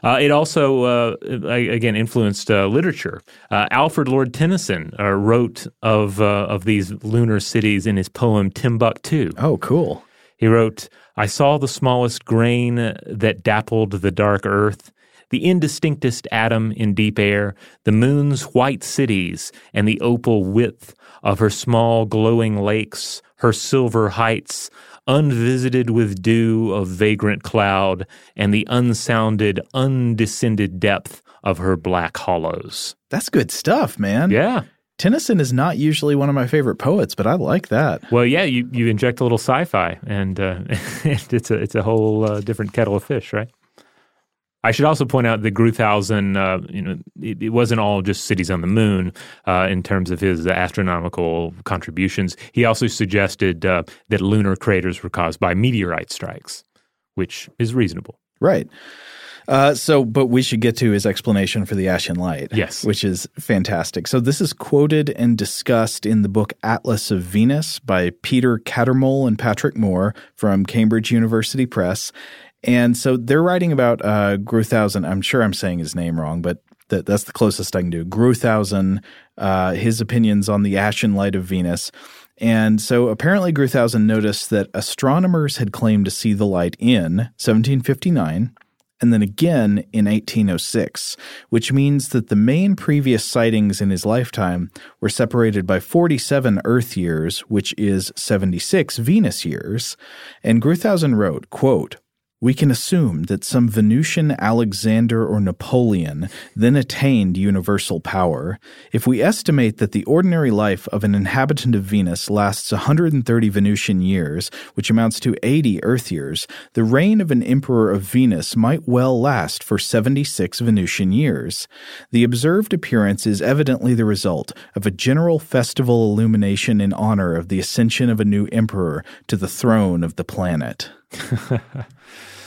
Uh, it also, uh, again, influenced uh, literature. Uh, Alfred Lord Tennyson uh, wrote of uh, of these lunar cities in his poem Timbuctoo. Oh, cool. He wrote, "I saw the smallest grain that dappled the dark earth." The indistinctest atom in deep air, the moon's white cities, and the opal width of her small glowing lakes, her silver heights, unvisited with dew of vagrant cloud, and the unsounded, undescended depth of her black hollows. That's good stuff, man. Yeah. Tennyson is not usually one of my favorite poets, but I like that. Well, yeah, you, you inject a little sci-fi, and uh, it's a it's a whole uh, different kettle of fish, right? I should also point out that Gruithuisen, uh, you know, it, it wasn't all just cities on the moon uh, in terms of his astronomical contributions. He also suggested uh, that lunar craters were caused by meteorite strikes, which is reasonable. Right. Uh, so, but we should get to his explanation for the Ashen Light. Yes. Which is fantastic. So, this is quoted and discussed in the book Atlas of Venus by Peter Cattermole and Patrick Moore from Cambridge University Press. And so they're writing about uh, Gruithuisen. I'm sure I'm saying his name wrong, but that, that's the closest I can do. Gruithuisen, uh, his opinions on the Ashen Light of Venus. And so apparently Gruithuisen noticed that astronomers had claimed to see the light in 1759 and then again in 1806, which means that the main previous sightings in his lifetime were separated by 47 Earth years, which is 76 Venus years. And Gruithuisen wrote, quote, we can assume that some Venusian Alexander or Napoleon then attained universal power. If we estimate that the ordinary life of an inhabitant of Venus lasts 130 Venusian years, which amounts to 80 Earth years, the reign of an emperor of Venus might well last for 76 Venusian years. The observed appearance is evidently the result of a general festival illumination in honor of the ascension of a new emperor to the throne of the planet.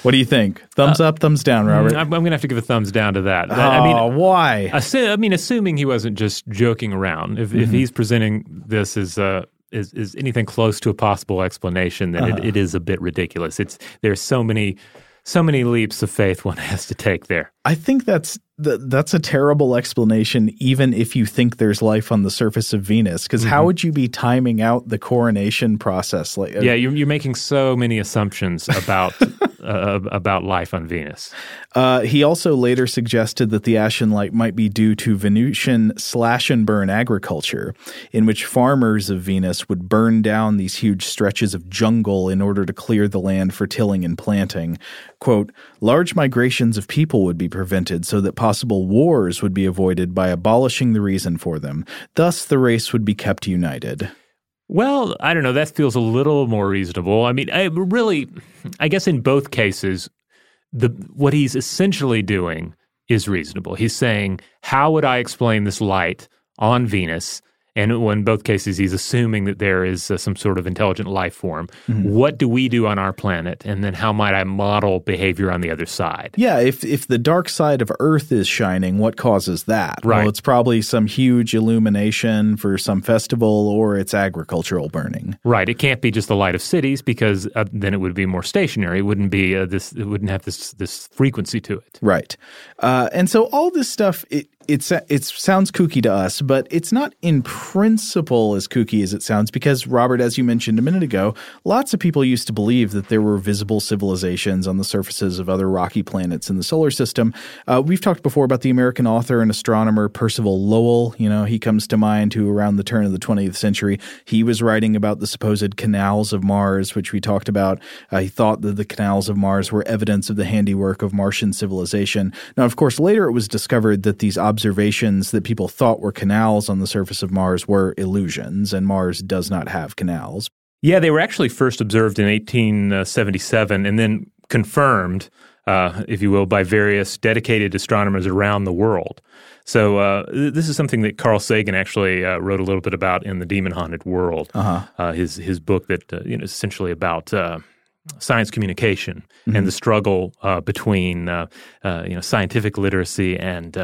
What do you think? Thumbs uh, up, thumbs down, Robert. I'm, I'm going to have to give a thumbs down to that. I mean, oh, why? Assu- I mean, assuming he wasn't just joking around, if, if mm-hmm. he's presenting this as uh, is, is anything close to a possible explanation, then it, uh-huh. it is a bit ridiculous. It's there's so many so many leaps of faith one has to take there. I think that's th- that's a terrible explanation, even if you think there's life on the surface of Venus. Because how would you be timing out the coronation process? Like, Yeah, you're, you're making so many assumptions about uh, about life on Venus. Uh, he also later suggested that the ashen light might be due to Venusian slash and burn agriculture, in which farmers of Venus would burn down these huge stretches of jungle in order to clear the land for tilling and planting. Quote, large migrations of people would be prevented so that possible wars would be avoided by abolishing the reason for them. Thus, the race would be kept united. Well, I don't know. That feels a little more reasonable. I mean, I really, I guess in both cases, the what he's essentially doing is reasonable. He's saying, "How would I explain this light on Venus?" And in both cases, he's assuming that there is uh, some sort of intelligent life form. What do we do on our planet? And then how might I model behavior on the other side? Yeah, if if the dark side of Earth is shining, what causes that? Right. Well, it's probably some huge illumination for some festival or it's agricultural burning. Right. It can't be just the light of cities because uh, then it would be more stationary. It wouldn't be uh, this. It wouldn't have this this frequency to it. Right. Uh, and so all this stuff, it, it's it sounds kooky to us, but it's not in principle as kooky as it sounds because Robert, as you mentioned a minute ago, lots of people used to believe that there were visible civilizations on the surfaces of other rocky planets in the solar system. Uh, we've talked before about the American author and astronomer Percival Lowell. You know, he comes to mind who around the turn of the 20th century he was writing about the supposed canals of Mars, which we talked about. Uh, he thought that the canals of Mars were evidence of the handiwork of Martian civilization. Now, of course, later it was discovered that these observations that people thought were canals on the surface of Mars were illusions, and Mars does not have canals. Yeah, they were actually first observed in 1877 and then confirmed, uh, if you will, by various dedicated astronomers around the world. So uh, this is something that Carl Sagan actually uh, wrote a little bit about in the Demon Haunted World, uh-huh. Uh, his his book that uh, you know essentially about uh, science communication mm-hmm. and the struggle uh, between uh, uh, you know scientific literacy and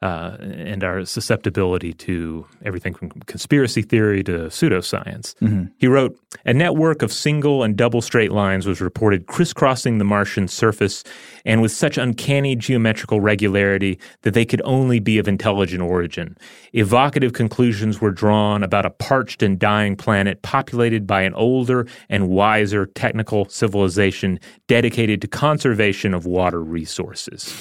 uh, and our susceptibility to everything from conspiracy theory to pseudoscience. Mm-hmm. He wrote A network of single and double straight lines was reported crisscrossing the Martian surface and with such uncanny geometrical regularity that they could only be of intelligent origin. Evocative conclusions were drawn about a parched and dying planet populated by an older and wiser technical civilization dedicated to conservation of water resources.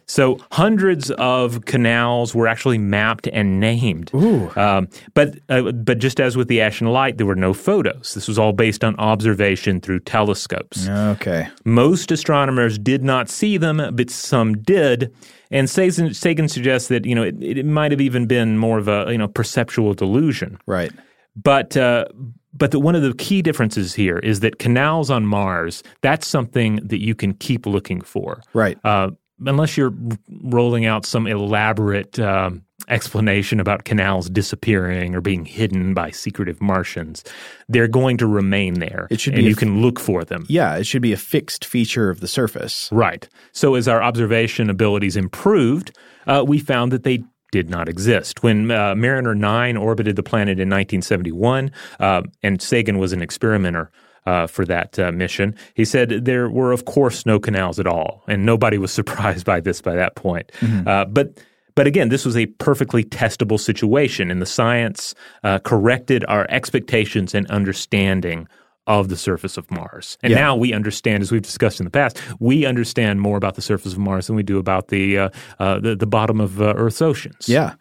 so hundreds of canals were actually mapped and named. Um, but uh, but just as with the Ashen Light, there were no photos. This was all based on observation through telescopes. Okay. Most astronomers did not see them, but some did. And Sagan, Sagan suggests that you know it, it might have even been more of a you know perceptual delusion. Right. But uh, but the, one of the key differences here is that canals on Mars that's something that you can keep looking for. Right. Uh, unless you're rolling out some elaborate um, explanation about canals disappearing or being hidden by secretive Martians, they're going to remain there. It should and be you f- can look for them. Yeah, it should be a fixed feature of the surface. Right. So as our observation abilities improved, uh, we found that they did not exist. When uh, Mariner 9 orbited the planet in 1971, uh, and Sagan was an experimenter uh, for that uh, mission. He said there were, of course, no canals at all, and nobody was surprised by this by that point. Mm-hmm. Uh, but but again, this was a perfectly testable situation, and the science uh, corrected our expectations and understanding of the surface of Mars. And yeah. now we understand, as we've discussed in the past, we understand more about the surface of Mars than we do about the uh, uh, the, the, bottom of uh, Earth's oceans. Yeah.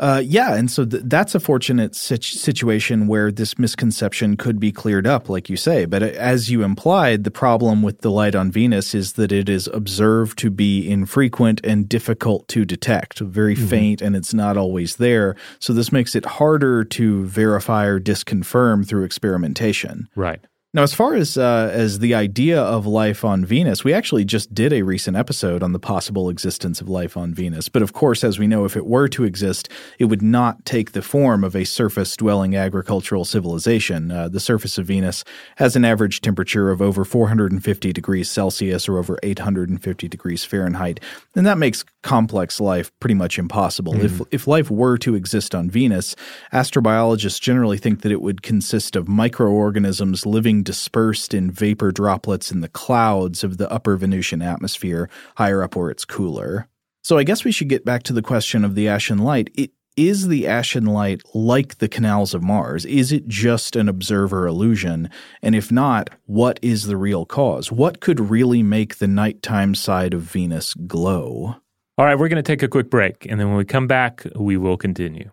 Uh, yeah, and so th- that's a fortunate situation where this misconception could be cleared up, like you say. But uh, as you implied, the problem with the light on Venus is that it is observed to be infrequent and difficult to detect, very mm-hmm. faint, and it's not always there. So this makes it harder to verify or disconfirm through experimentation. Right. Now, as far as uh, as the idea of life on Venus, we actually just did a recent episode on the possible existence of life on Venus. But of course, as we know, if it were to exist, it would not take the form of a surface-dwelling agricultural civilization. Uh, the surface of Venus has an average temperature of over 450 degrees Celsius or over 850 degrees Fahrenheit, and that makes complex life pretty much impossible. Mm. If if life were to exist on Venus, astrobiologists generally think that it would consist of microorganisms living being dispersed in vapor droplets in the clouds of the upper Venusian atmosphere, higher up where it's cooler. So I guess we should get back to the question of the ashen light. It, is the ashen light like the canals of Mars? Is it just an observer illusion? And if not, what is the real cause? What could really make the nighttime side of Venus glow? All right, we're going to take a quick break, and then when we come back, we will continue.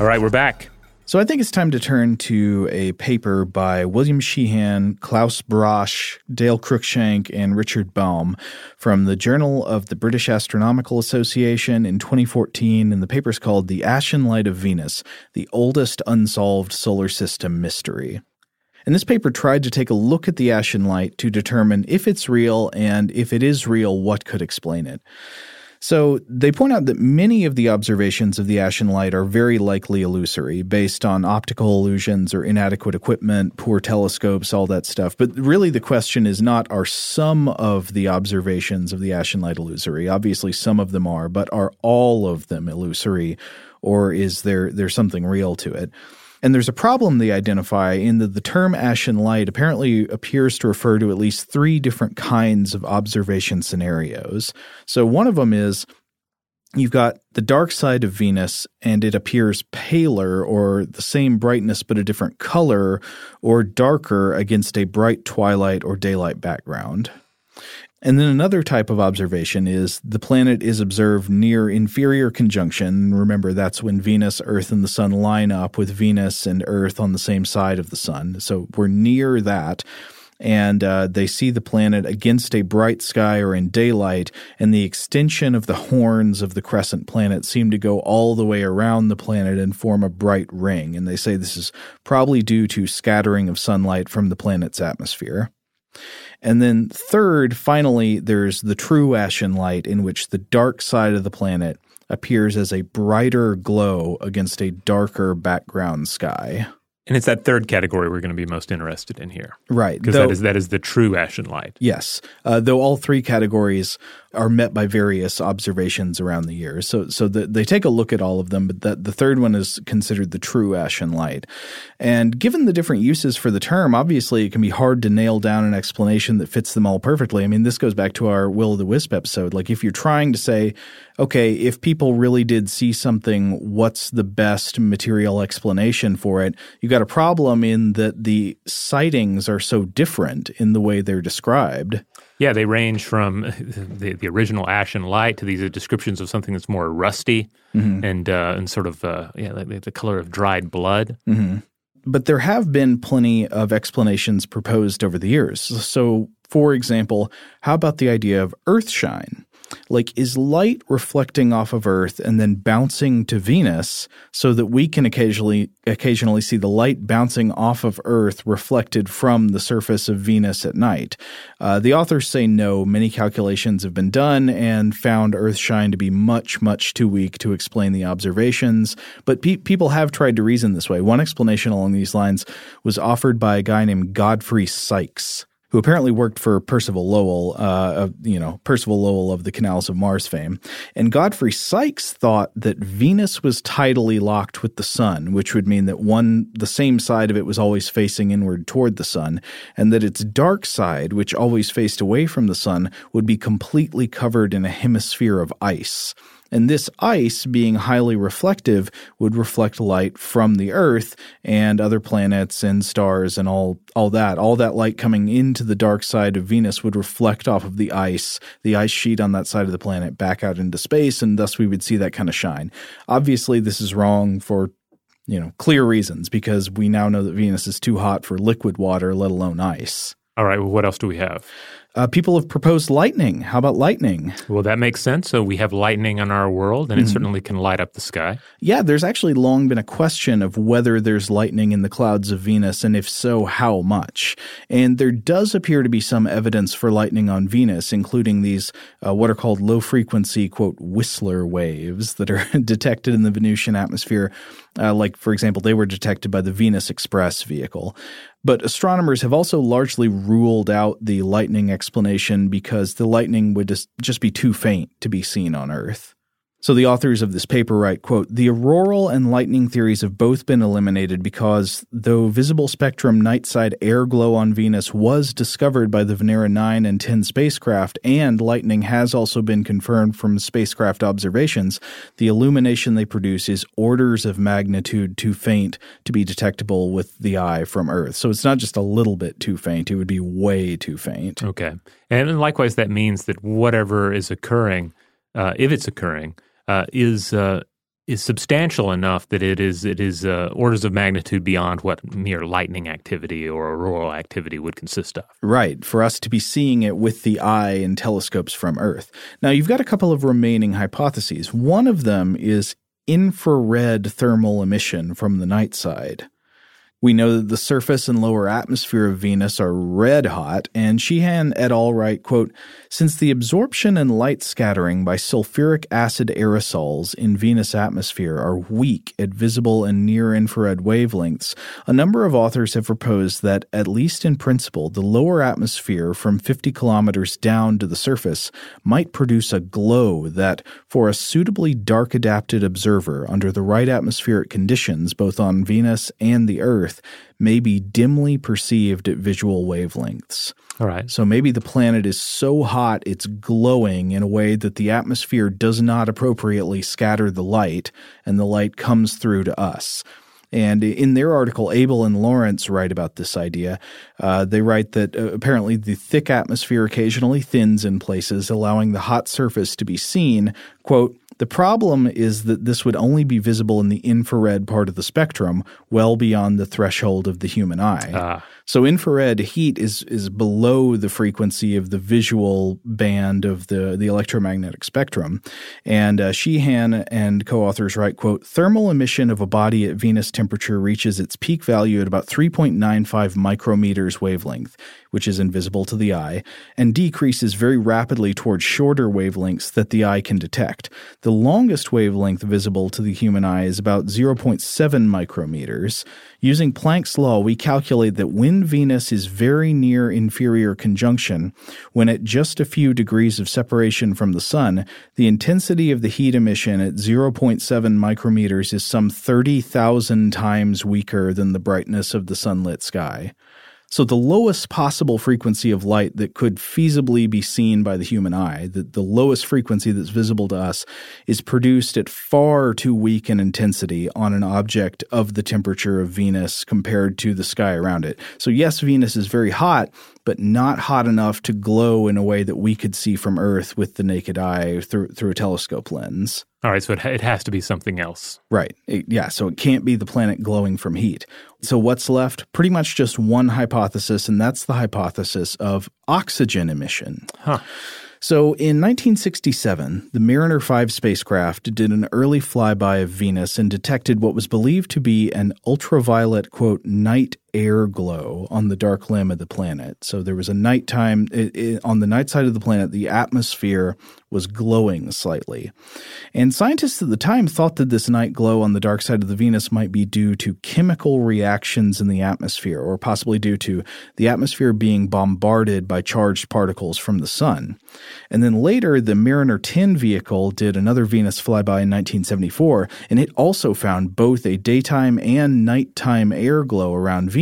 All right, we're back. So I think it's time to turn to a paper by William Sheehan, Klaus Brasch, Dale Cruikshank, and Richard Baum from the Journal of the British Astronomical Association in 2014. And the paper is called The Ashen Light of Venus, the Oldest Unsolved Solar System Mystery. And this paper tried to take a look at the ashen light to determine if it's real and if it is real, what could explain it. So they point out that many of the observations of the ashen light are very likely illusory, based on optical illusions or inadequate equipment, poor telescopes, all that stuff. But really, the question is not are some of the observations of the ashen light illusory? Obviously, some of them are, but are all of them illusory, or is there there's something real to it? And there's a problem they identify in that the term ashen light apparently appears to refer to at least three different kinds of observation scenarios. So one of them is you've got the dark side of Venus and it appears paler or the same brightness but a different color or darker against a bright twilight or daylight background. And then another type of observation is the planet is observed near inferior conjunction. Remember, that's when Venus, Earth, and the Sun line up with Venus and Earth on the same side of the Sun. So we're near that. And uh, they see the planet against a bright sky or in daylight, and the extension of the horns of the crescent planet seem to go all the way around the planet and form a bright ring. And they say this is probably due to scattering of sunlight from the planet's atmosphere. And then, third, finally, there's the true ashen light, in which the dark side of the planet appears as a brighter glow against a darker background sky. And it's that third category we're going to be most interested in here, right? Because that is that is the true ashen light. Yes, uh, though all three categories are met by various observations around the years. So, so the, they take a look at all of them, but that the third one is considered the true ashen light. And given the different uses for the term, obviously it can be hard to nail down an explanation that fits them all perfectly. I mean, this goes back to our Will o' the Wisp episode. Like, if you're trying to say, okay, if people really did see something, what's the best material explanation for it? You've got a problem in that the sightings are so different in the way they're described. Yeah, they range from the, the original and light to these descriptions of something that's more rusty mm-hmm. and uh, and sort of uh, yeah, like the color of dried blood. Mm-hmm. But there have been plenty of explanations proposed over the years. So, for example, how about the idea of earthshine? Like, is light reflecting off of Earth and then bouncing to Venus so that we can occasionally occasionally see the light bouncing off of Earth reflected from the surface of Venus at night? Uh, the authors say no. Many calculations have been done and found Earthshine to be much, much too weak to explain the observations. But pe- people have tried to reason this way. One explanation along these lines was offered by a guy named Godfrey Sykes who apparently worked for Percival Lowell, uh, you know, Percival Lowell of the Canals of Mars fame. And Godfrey Sykes thought that Venus was tidally locked with the sun, which would mean that one, the same side of it was always facing inward toward the sun, and that its dark side, which always faced away from the sun, would be completely covered in a hemisphere of ice. And this ice, being highly reflective, would reflect light from the Earth and other planets and stars and all, all that. All that light coming into the dark side of Venus would reflect off of the ice, the ice sheet on that side of the planet, back out into space, and thus we would see that kind of shine. Obviously, this is wrong for you know clear reasons because we now know that Venus is too hot for liquid water, let alone ice. All right, well, what else do we have? Uh, people have proposed lightning. How about lightning? Well, that makes sense. So we have lightning on our world, and mm-hmm. it certainly can light up the sky. Yeah, there's actually long been a question of whether there's lightning in the clouds of Venus, and if so, how much. And there does appear to be some evidence for lightning on Venus, including these uh, what are called low frequency, quote, Whistler waves that are detected in the Venusian atmosphere. Uh, like, for example, they were detected by the Venus Express vehicle. But astronomers have also largely ruled out the lightning explanation because the lightning would just, just be too faint to be seen on Earth. So the authors of this paper write, quote, the auroral and lightning theories have both been eliminated because though visible spectrum nightside air glow on Venus was discovered by the Venera 9 and 10 spacecraft and lightning has also been confirmed from spacecraft observations, the illumination they produce is orders of magnitude too faint to be detectable with the eye from Earth. So it's not just a little bit too faint, it would be way too faint. Okay. And likewise that means that whatever is occurring, uh, if it's occurring, uh, is uh, is substantial enough that it is it is uh, orders of magnitude beyond what mere lightning activity or auroral activity would consist of. Right, for us to be seeing it with the eye and telescopes from Earth. Now, you've got a couple of remaining hypotheses. One of them is infrared thermal emission from the night side. We know that the surface and lower atmosphere of Venus are red hot, and Sheehan et al. write, quote, Since the absorption and light scattering by sulfuric acid aerosols in Venus' atmosphere are weak at visible and near infrared wavelengths, a number of authors have proposed that, at least in principle, the lower atmosphere from 50 kilometers down to the surface might produce a glow that, for a suitably dark adapted observer under the right atmospheric conditions, both on Venus and the Earth, may be dimly perceived at visual wavelengths. All right. So maybe the planet is so hot it's glowing in a way that the atmosphere does not appropriately scatter the light, and the light comes through to us. And in their article, Abel and Lawrence write about this idea. Uh, they write that uh, apparently the thick atmosphere occasionally thins in places, allowing the hot surface to be seen, quote, the problem is that this would only be visible in the infrared part of the spectrum, well beyond the threshold of the human eye. Ah. So infrared heat is is below the frequency of the visual band of the the electromagnetic spectrum. And uh, Sheehan and co-authors write, "quote Thermal emission of a body at Venus temperature reaches its peak value at about 3.95 micrometers wavelength, which is invisible to the eye, and decreases very rapidly towards shorter wavelengths that the eye can detect. The longest wavelength visible to the human eye is about 0.7 micrometers." Using Planck's law, we calculate that when Venus is very near inferior conjunction, when at just a few degrees of separation from the Sun, the intensity of the heat emission at 0.7 micrometers is some 30,000 times weaker than the brightness of the sunlit sky. So the lowest possible frequency of light that could feasibly be seen by the human eye, the, the lowest frequency that's visible to us, is produced at far too weak an intensity on an object of the temperature of Venus compared to the sky around it. So yes, Venus is very hot, but not hot enough to glow in a way that we could see from Earth with the naked eye through, through a telescope lens. All right, so it, it has to be something else. Right. It, yeah, so it can't be the planet glowing from heat. So what's left? Pretty much just one hypothesis, and that's the hypothesis of oxygen emission. Huh. So in 1967, the Mariner 5 spacecraft did an early flyby of Venus and detected what was believed to be an ultraviolet, quote, night air glow on the dark limb of the planet. So there was a nighttime it, it, on the night side of the planet, the atmosphere was glowing slightly. And scientists at the time thought that this night glow on the dark side of the Venus might be due to chemical reactions in the atmosphere or possibly due to the atmosphere being bombarded by charged particles from the sun. And then later, the Mariner 10 vehicle did another Venus flyby in 1974, and it also found both a daytime and nighttime air glow around Venus,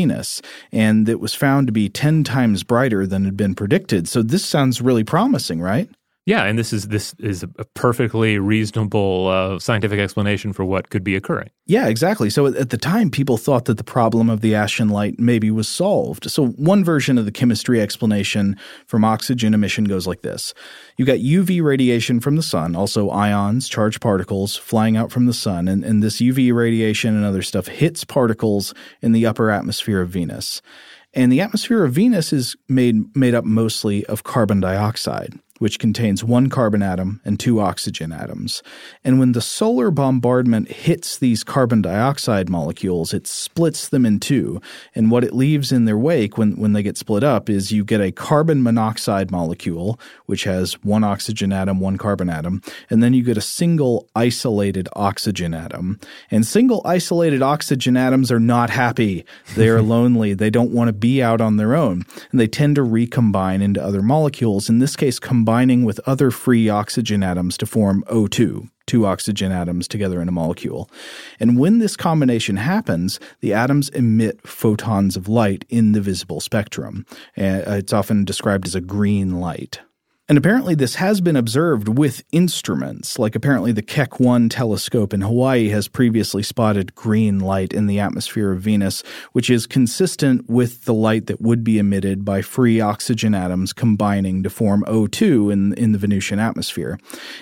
and it was found to be 10 times brighter than had been predicted. So this sounds really promising, right? Yeah, and this is this is a perfectly reasonable uh, scientific explanation for what could be occurring. Yeah, exactly. So at the time, people thought that the problem of the Ashen light maybe was solved. So one version of the chemistry explanation from oxygen emission goes like this: you got UV radiation from the sun, also ions, charged particles flying out from the sun, and, and this UV radiation and other stuff hits particles in the upper atmosphere of Venus. And the atmosphere of Venus is made made up mostly of carbon dioxide which contains one carbon atom and two oxygen atoms. And when the solar bombardment hits these carbon dioxide molecules, it splits them in two. And what it leaves in their wake when, when they get split up is you get a carbon monoxide molecule, which has one oxygen atom, one carbon atom, and then you get a single isolated oxygen atom. And single isolated oxygen atoms are not happy. They are lonely. They don't want to be out on their own. And they tend to recombine into other molecules. In this case, combining with other free oxygen atoms to form O2, two oxygen atoms together in a molecule. And when this combination happens, the atoms emit photons of light in the visible spectrum. Uh, it's often described as a green light. And apparently, this has been observed with instruments. Like, apparently, the Keck 1 telescope in Hawaii has previously spotted green light in the atmosphere of Venus, which is consistent with the light that would be emitted by free oxygen atoms combining to form O2 in, in the Venusian atmosphere.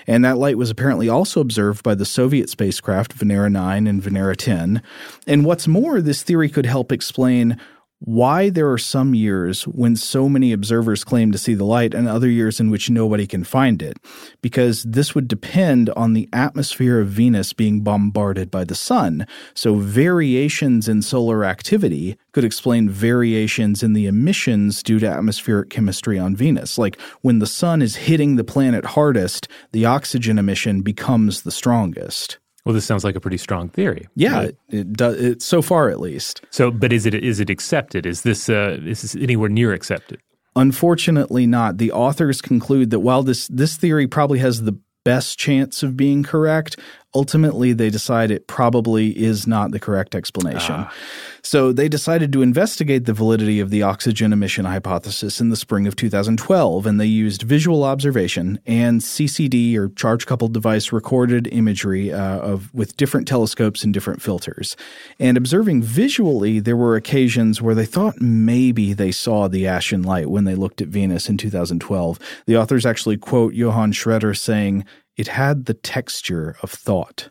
And that light was apparently also observed by the Soviet spacecraft Venera 9 and Venera 10. And what's more, this theory could help explain why there are some years when so many observers claim to see the light and other years in which nobody can find it, because this would depend on the atmosphere of Venus being bombarded by the sun. So, variations in solar activity could explain variations in the emissions due to atmospheric chemistry on Venus. Like when the sun is hitting the planet hardest, the oxygen emission becomes the strongest. Well, this sounds like a pretty strong theory. Yeah, right? it, it does. It, so far, at least. So, but is it is it accepted? Is this uh, is this anywhere near accepted? Unfortunately, not. The authors conclude that while this this theory probably has the best chance of being correct, ultimately they decide it probably is not the correct explanation. Ah. So they decided to investigate the validity of the oxygen emission hypothesis in the spring of 2012, and they used visual observation and CCD or charge coupled device recorded imagery uh, of with different telescopes and different filters. And observing visually, there were occasions where they thought maybe they saw the ashen light when they looked at Venus in 2012. The authors actually quote Johann Schröter saying, "It had the texture of thought."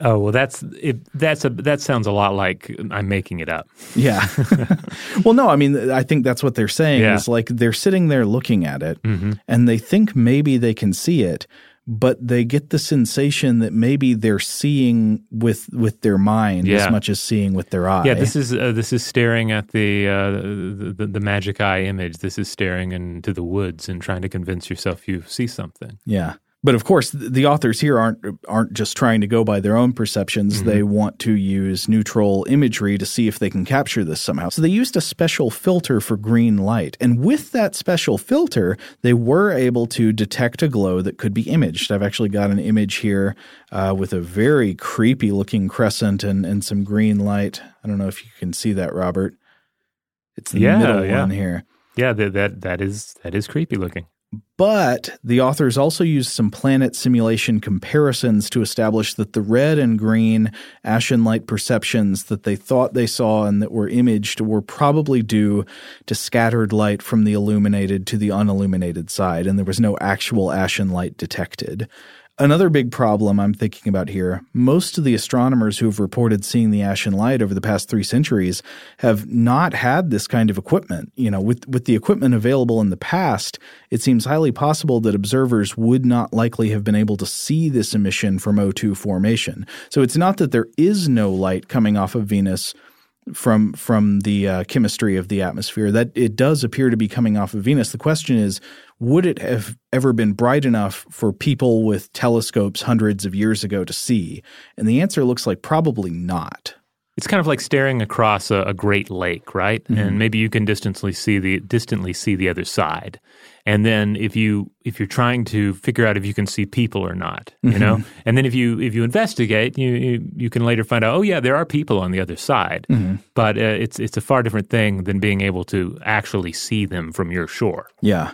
Oh well, that's it, that's a that sounds a lot like I'm making it up. Yeah. well, no, I mean, I think that's what they're saying yeah. is like they're sitting there looking at it, mm-hmm. and they think maybe they can see it, but they get the sensation that maybe they're seeing with with their mind yeah. as much as seeing with their eye. Yeah, this is uh, this is staring at the, uh, the, the the magic eye image. This is staring into the woods and trying to convince yourself you see something. Yeah. But of course, the authors here aren't aren't just trying to go by their own perceptions. Mm-hmm. They want to use neutral imagery to see if they can capture this somehow. So they used a special filter for green light, and with that special filter, they were able to detect a glow that could be imaged. I've actually got an image here uh, with a very creepy looking crescent and and some green light. I don't know if you can see that, Robert. It's the yeah, middle yeah. one here. Yeah, that that that is that is creepy looking. But the authors also used some planet simulation comparisons to establish that the red and green ashen light perceptions that they thought they saw and that were imaged were probably due to scattered light from the illuminated to the unilluminated side, and there was no actual ashen light detected. Another big problem I'm thinking about here most of the astronomers who have reported seeing the ashen light over the past three centuries have not had this kind of equipment. You know, with, with the equipment available in the past, it seems highly possible that observers would not likely have been able to see this emission from O2 formation. So it's not that there is no light coming off of Venus from from the uh, chemistry of the atmosphere that it does appear to be coming off of Venus. The question is, would it have ever been bright enough for people with telescopes hundreds of years ago to see? And the answer looks like probably not. It's kind of like staring across a, a great lake, right? Mm-hmm. And maybe you can distantly see the distantly see the other side. And then if you if you're trying to figure out if you can see people or not, you mm-hmm. know, and then if you if you investigate, you, you, you can later find out, oh yeah, there are people on the other side. Mm-hmm. But uh, it's it's a far different thing than being able to actually see them from your shore. Yeah.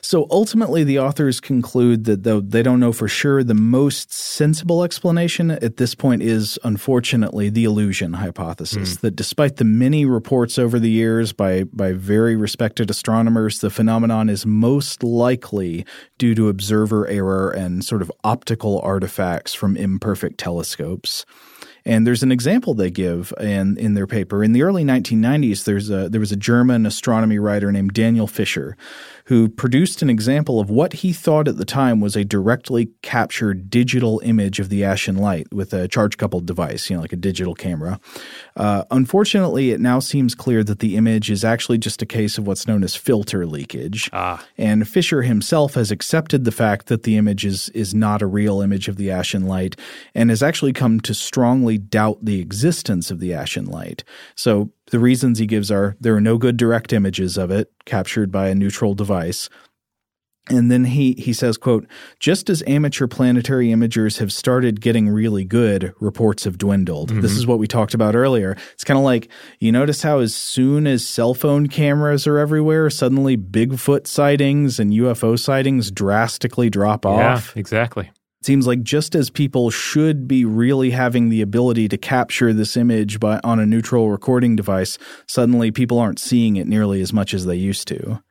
So ultimately, the authors conclude that though they don't know for sure, the most sensible explanation at this point is unfortunately the illusion hypothesis. Mm. That despite the many reports over the years by, by very respected astronomers, the phenomenon is most likely due to observer error and sort of optical artifacts from imperfect telescopes. And there's an example they give in, in their paper. In the early 1990s, there's a, there was a German astronomy writer named Daniel Fischer who produced an example of what he thought at the time was a directly captured digital image of the ashen light with a charge coupled device, you know, like a digital camera. Uh, unfortunately, it now seems clear that the image is actually just a case of what's known as filter leakage. Ah. And Fischer himself has accepted the fact that the image is, is not a real image of the ashen light and has actually come to strongly doubt the existence of the ashen light. So the reasons he gives are there are no good direct images of it captured by a neutral device. And then he, he says, quote, just as amateur planetary imagers have started getting really good, reports have dwindled. Mm-hmm. This is what we talked about earlier. It's kind of like you notice how as soon as cell phone cameras are everywhere, suddenly Bigfoot sightings and UFO sightings drastically drop off. Yeah, exactly. It seems like just as people should be really having the ability to capture this image by, on a neutral recording device, suddenly people aren't seeing it nearly as much as they used to.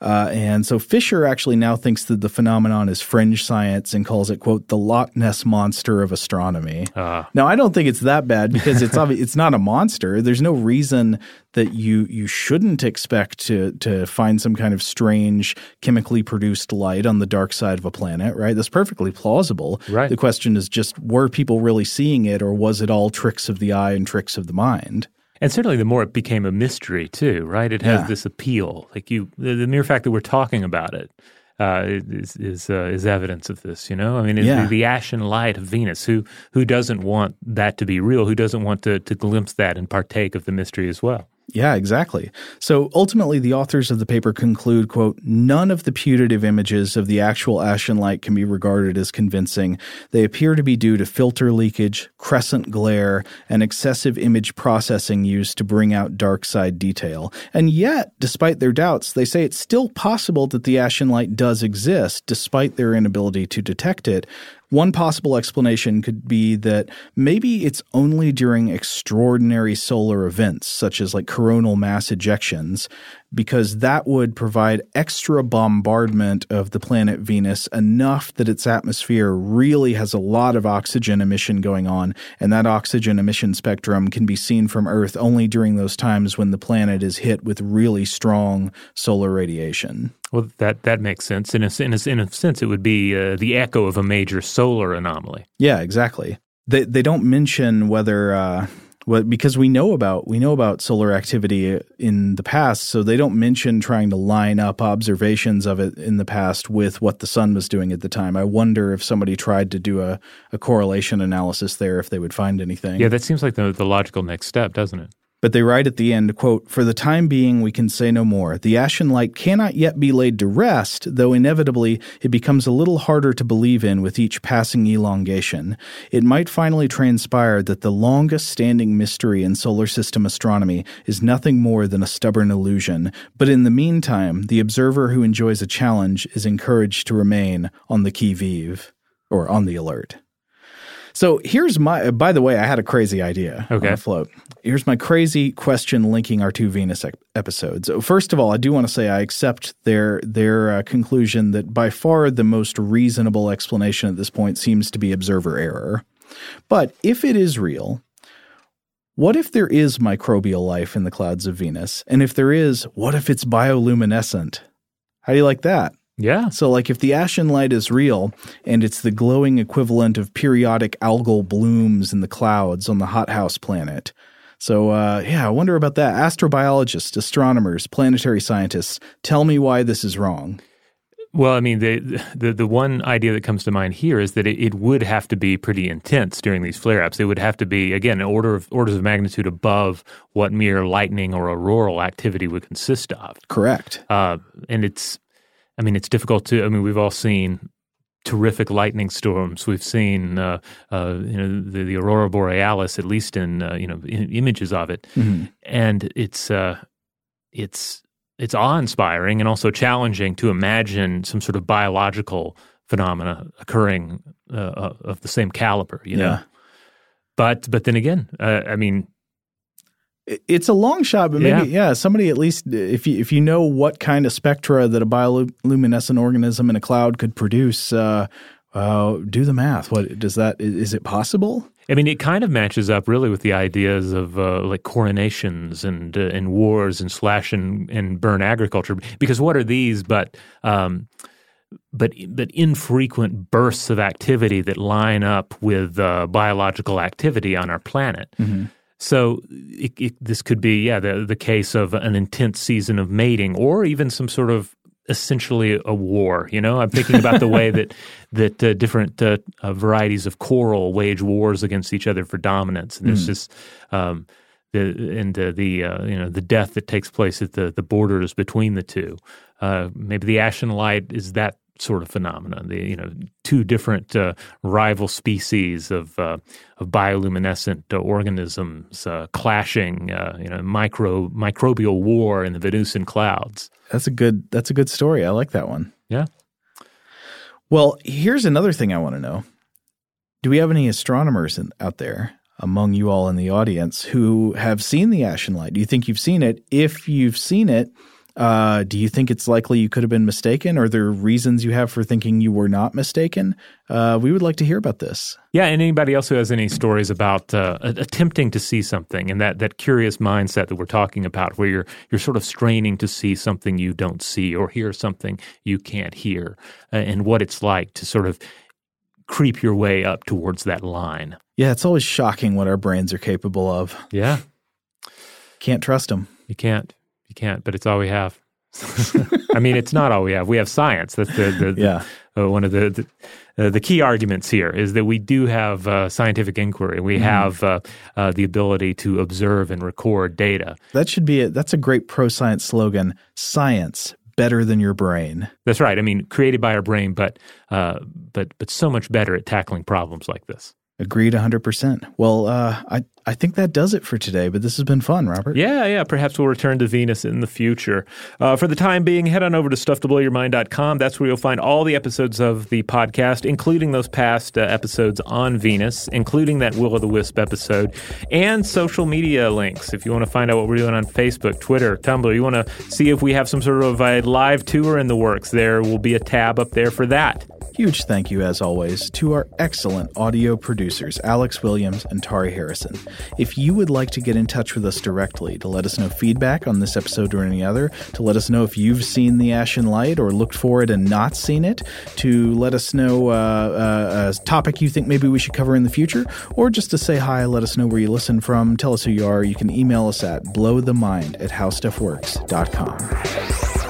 Uh, and so Fischer actually now thinks that the phenomenon is fringe science and calls it, quote, the Loch Ness monster of astronomy. Uh. Now, I don't think it's that bad because it's obvi- it's not a monster. There's no reason that you you shouldn't expect to to find some kind of strange chemically produced light on the dark side of a planet, right? That's perfectly plausible. Right. The question is just were people really seeing it or was it all tricks of the eye and tricks of the mind? And certainly, the more it became a mystery, too, right? It has Yeah. this appeal. Like you, the, the mere fact that we're talking about it uh, is is uh, is evidence of this. You know, I mean, Yeah. the, the ashen light of Venus. Who who doesn't want that to be real? Who doesn't want to to glimpse that and partake of the mystery as well? Yeah, exactly. So ultimately, the authors of the paper conclude, quote, none of the putative images of the actual ashen light can be regarded as convincing. They appear to be due to filter leakage, crescent glare, and excessive image processing used to bring out dark side detail. And yet, despite their doubts, they say it's still possible that the ashen light does exist, despite their inability to detect it. One possible explanation could be that maybe it's only during extraordinary solar events, such as like coronal mass ejections, because that would provide extra bombardment of the planet Venus enough that its atmosphere really has a lot of oxygen emission going on. And that oxygen emission spectrum can be seen from Earth only during those times when the planet is hit with really strong solar radiation. Well, that that makes sense. In a, in a, in a sense, it would be uh, the echo of a major solar anomaly. Yeah, exactly. They they don't mention whether uh, what because we know about we know about solar activity in the past, so they don't mention trying to line up observations of it in the past with what the sun was doing at the time. I wonder if somebody tried to do a, a correlation analysis there, if they would find anything. Yeah, that seems like the the logical next step, doesn't it? But they write at the end, quote, For the time being, we can say no more. The ashen light cannot yet be laid to rest, though inevitably it becomes a little harder to believe in with each passing elongation. It might finally transpire that the longest standing mystery in solar system astronomy is nothing more than a stubborn illusion. But in the meantime, the observer who enjoys a challenge is encouraged to remain on the qui vive, or on the alert. So here's my. By the way, I had a crazy idea Okay. on the float. Here's my crazy question linking our two Venus ep- episodes. So First of all, I do want to say I accept their their uh, conclusion that by far the most reasonable explanation at this point seems to be observer error. But if it is real, what if there is microbial life in the clouds of Venus? And if there is, what if it's bioluminescent? How do you like that? Yeah. So, like, if the ashen light is real and it's the glowing equivalent of periodic algal blooms in the clouds on the hothouse planet. So, uh, yeah, I wonder about that. Astrobiologists, astronomers, planetary scientists, tell me why this is wrong. Well, I mean, the the the one idea that comes to mind here is that it, it would have to be pretty intense during these flare ups. It would have to be again an order of orders of magnitude above what mere lightning or auroral activity would consist of. Correct. Uh, and it's, I mean, it's difficult to. I mean, we've all seen terrific lightning storms. We've seen, uh, uh, you know, the, the aurora borealis, at least in uh, you know in, images of it, and it's uh, it's it's awe inspiring and also challenging to imagine some sort of biological phenomena occurring uh, uh, of the same caliber. You know, Yeah. but but then again, uh, I mean, It's a long shot, but maybe yeah. somebody at least if you if you know what kind of spectra that a bioluminescent organism in a cloud could produce, uh, uh, do the math. What does that? Is it possible? I mean, it kind of matches up really with the ideas of uh, like coronations and uh, and wars and slash and, and burn agriculture. Because what are these but um, but but infrequent bursts of activity that line up with uh, biological activity on our planet? So it, it, this could be, yeah, the the case of an intense season of mating, or even some sort of essentially a war. You know, I'm thinking about the way that that uh, different uh, uh, varieties of coral wage wars against each other for dominance, and there's just um, the and uh, the uh, you know the death that takes place at the the borders between the two. Uh, maybe the ashen light is that sort of phenomenon. The you know two different uh, rival species of uh, of bioluminescent uh, organisms uh, clashing. Uh, you know, micro microbial war in the Venusian clouds. That's a good. That's a good story. I like that one. Yeah. Well, here's another thing I want to know. Do we have any astronomers in, out there among you all in the audience who have seen the ashen light? Do you think you've seen it? If you've seen it, Uh, do you think it's likely you could have been mistaken? Are there reasons you have for thinking you were not mistaken? Uh, we would like to hear about this. Yeah, and anybody else who has any stories about uh, attempting to see something and that, that curious mindset that we're talking about, where you're you're sort of straining to see something you don't see or hear something you can't hear, uh, and what it's like to sort of creep your way up towards that line. Yeah, it's always shocking what our brains are capable of. Yeah, can't trust them. You can't. You can't. But it's all we have. I mean, it's not all we have. We have science. That's the, the, yeah. The, uh, one of the the, uh, the, key arguments here is that we do have uh, scientific inquiry. We mm. have uh, uh, the ability to observe and record data. That should be it. That's a great pro science slogan. Science better than your brain. That's right. I mean, created by our brain, but uh, but but so much better at tackling problems like this. Agreed 100%. Well, uh, I, I think that does it for today, but this has been fun, Robert. Yeah, yeah. Perhaps we'll return to Venus in the future. Uh, for the time being, head on over to stufftoblowyourmind.com. That's where you'll find all the episodes of the podcast, including those past uh, episodes on Venus, including that Will o' the Wisp episode, and social media links. If you want to find out what we're doing on Facebook, Twitter, Tumblr, you want to see if we have some sort of a live tour in the works, there will be a tab up there for that. Huge thank you, as always, to our excellent audio producers, Alex Williams and Tari Harrison. If you would like to get in touch with us directly to let us know feedback on this episode or any other, to let us know if you've seen The Ashen Light or looked for it and not seen it, to let us know uh, uh, a topic you think maybe we should cover in the future, or just to say hi, let us know where you listen from, tell us who you are, you can email us at blowthemind at howstuffworks.com.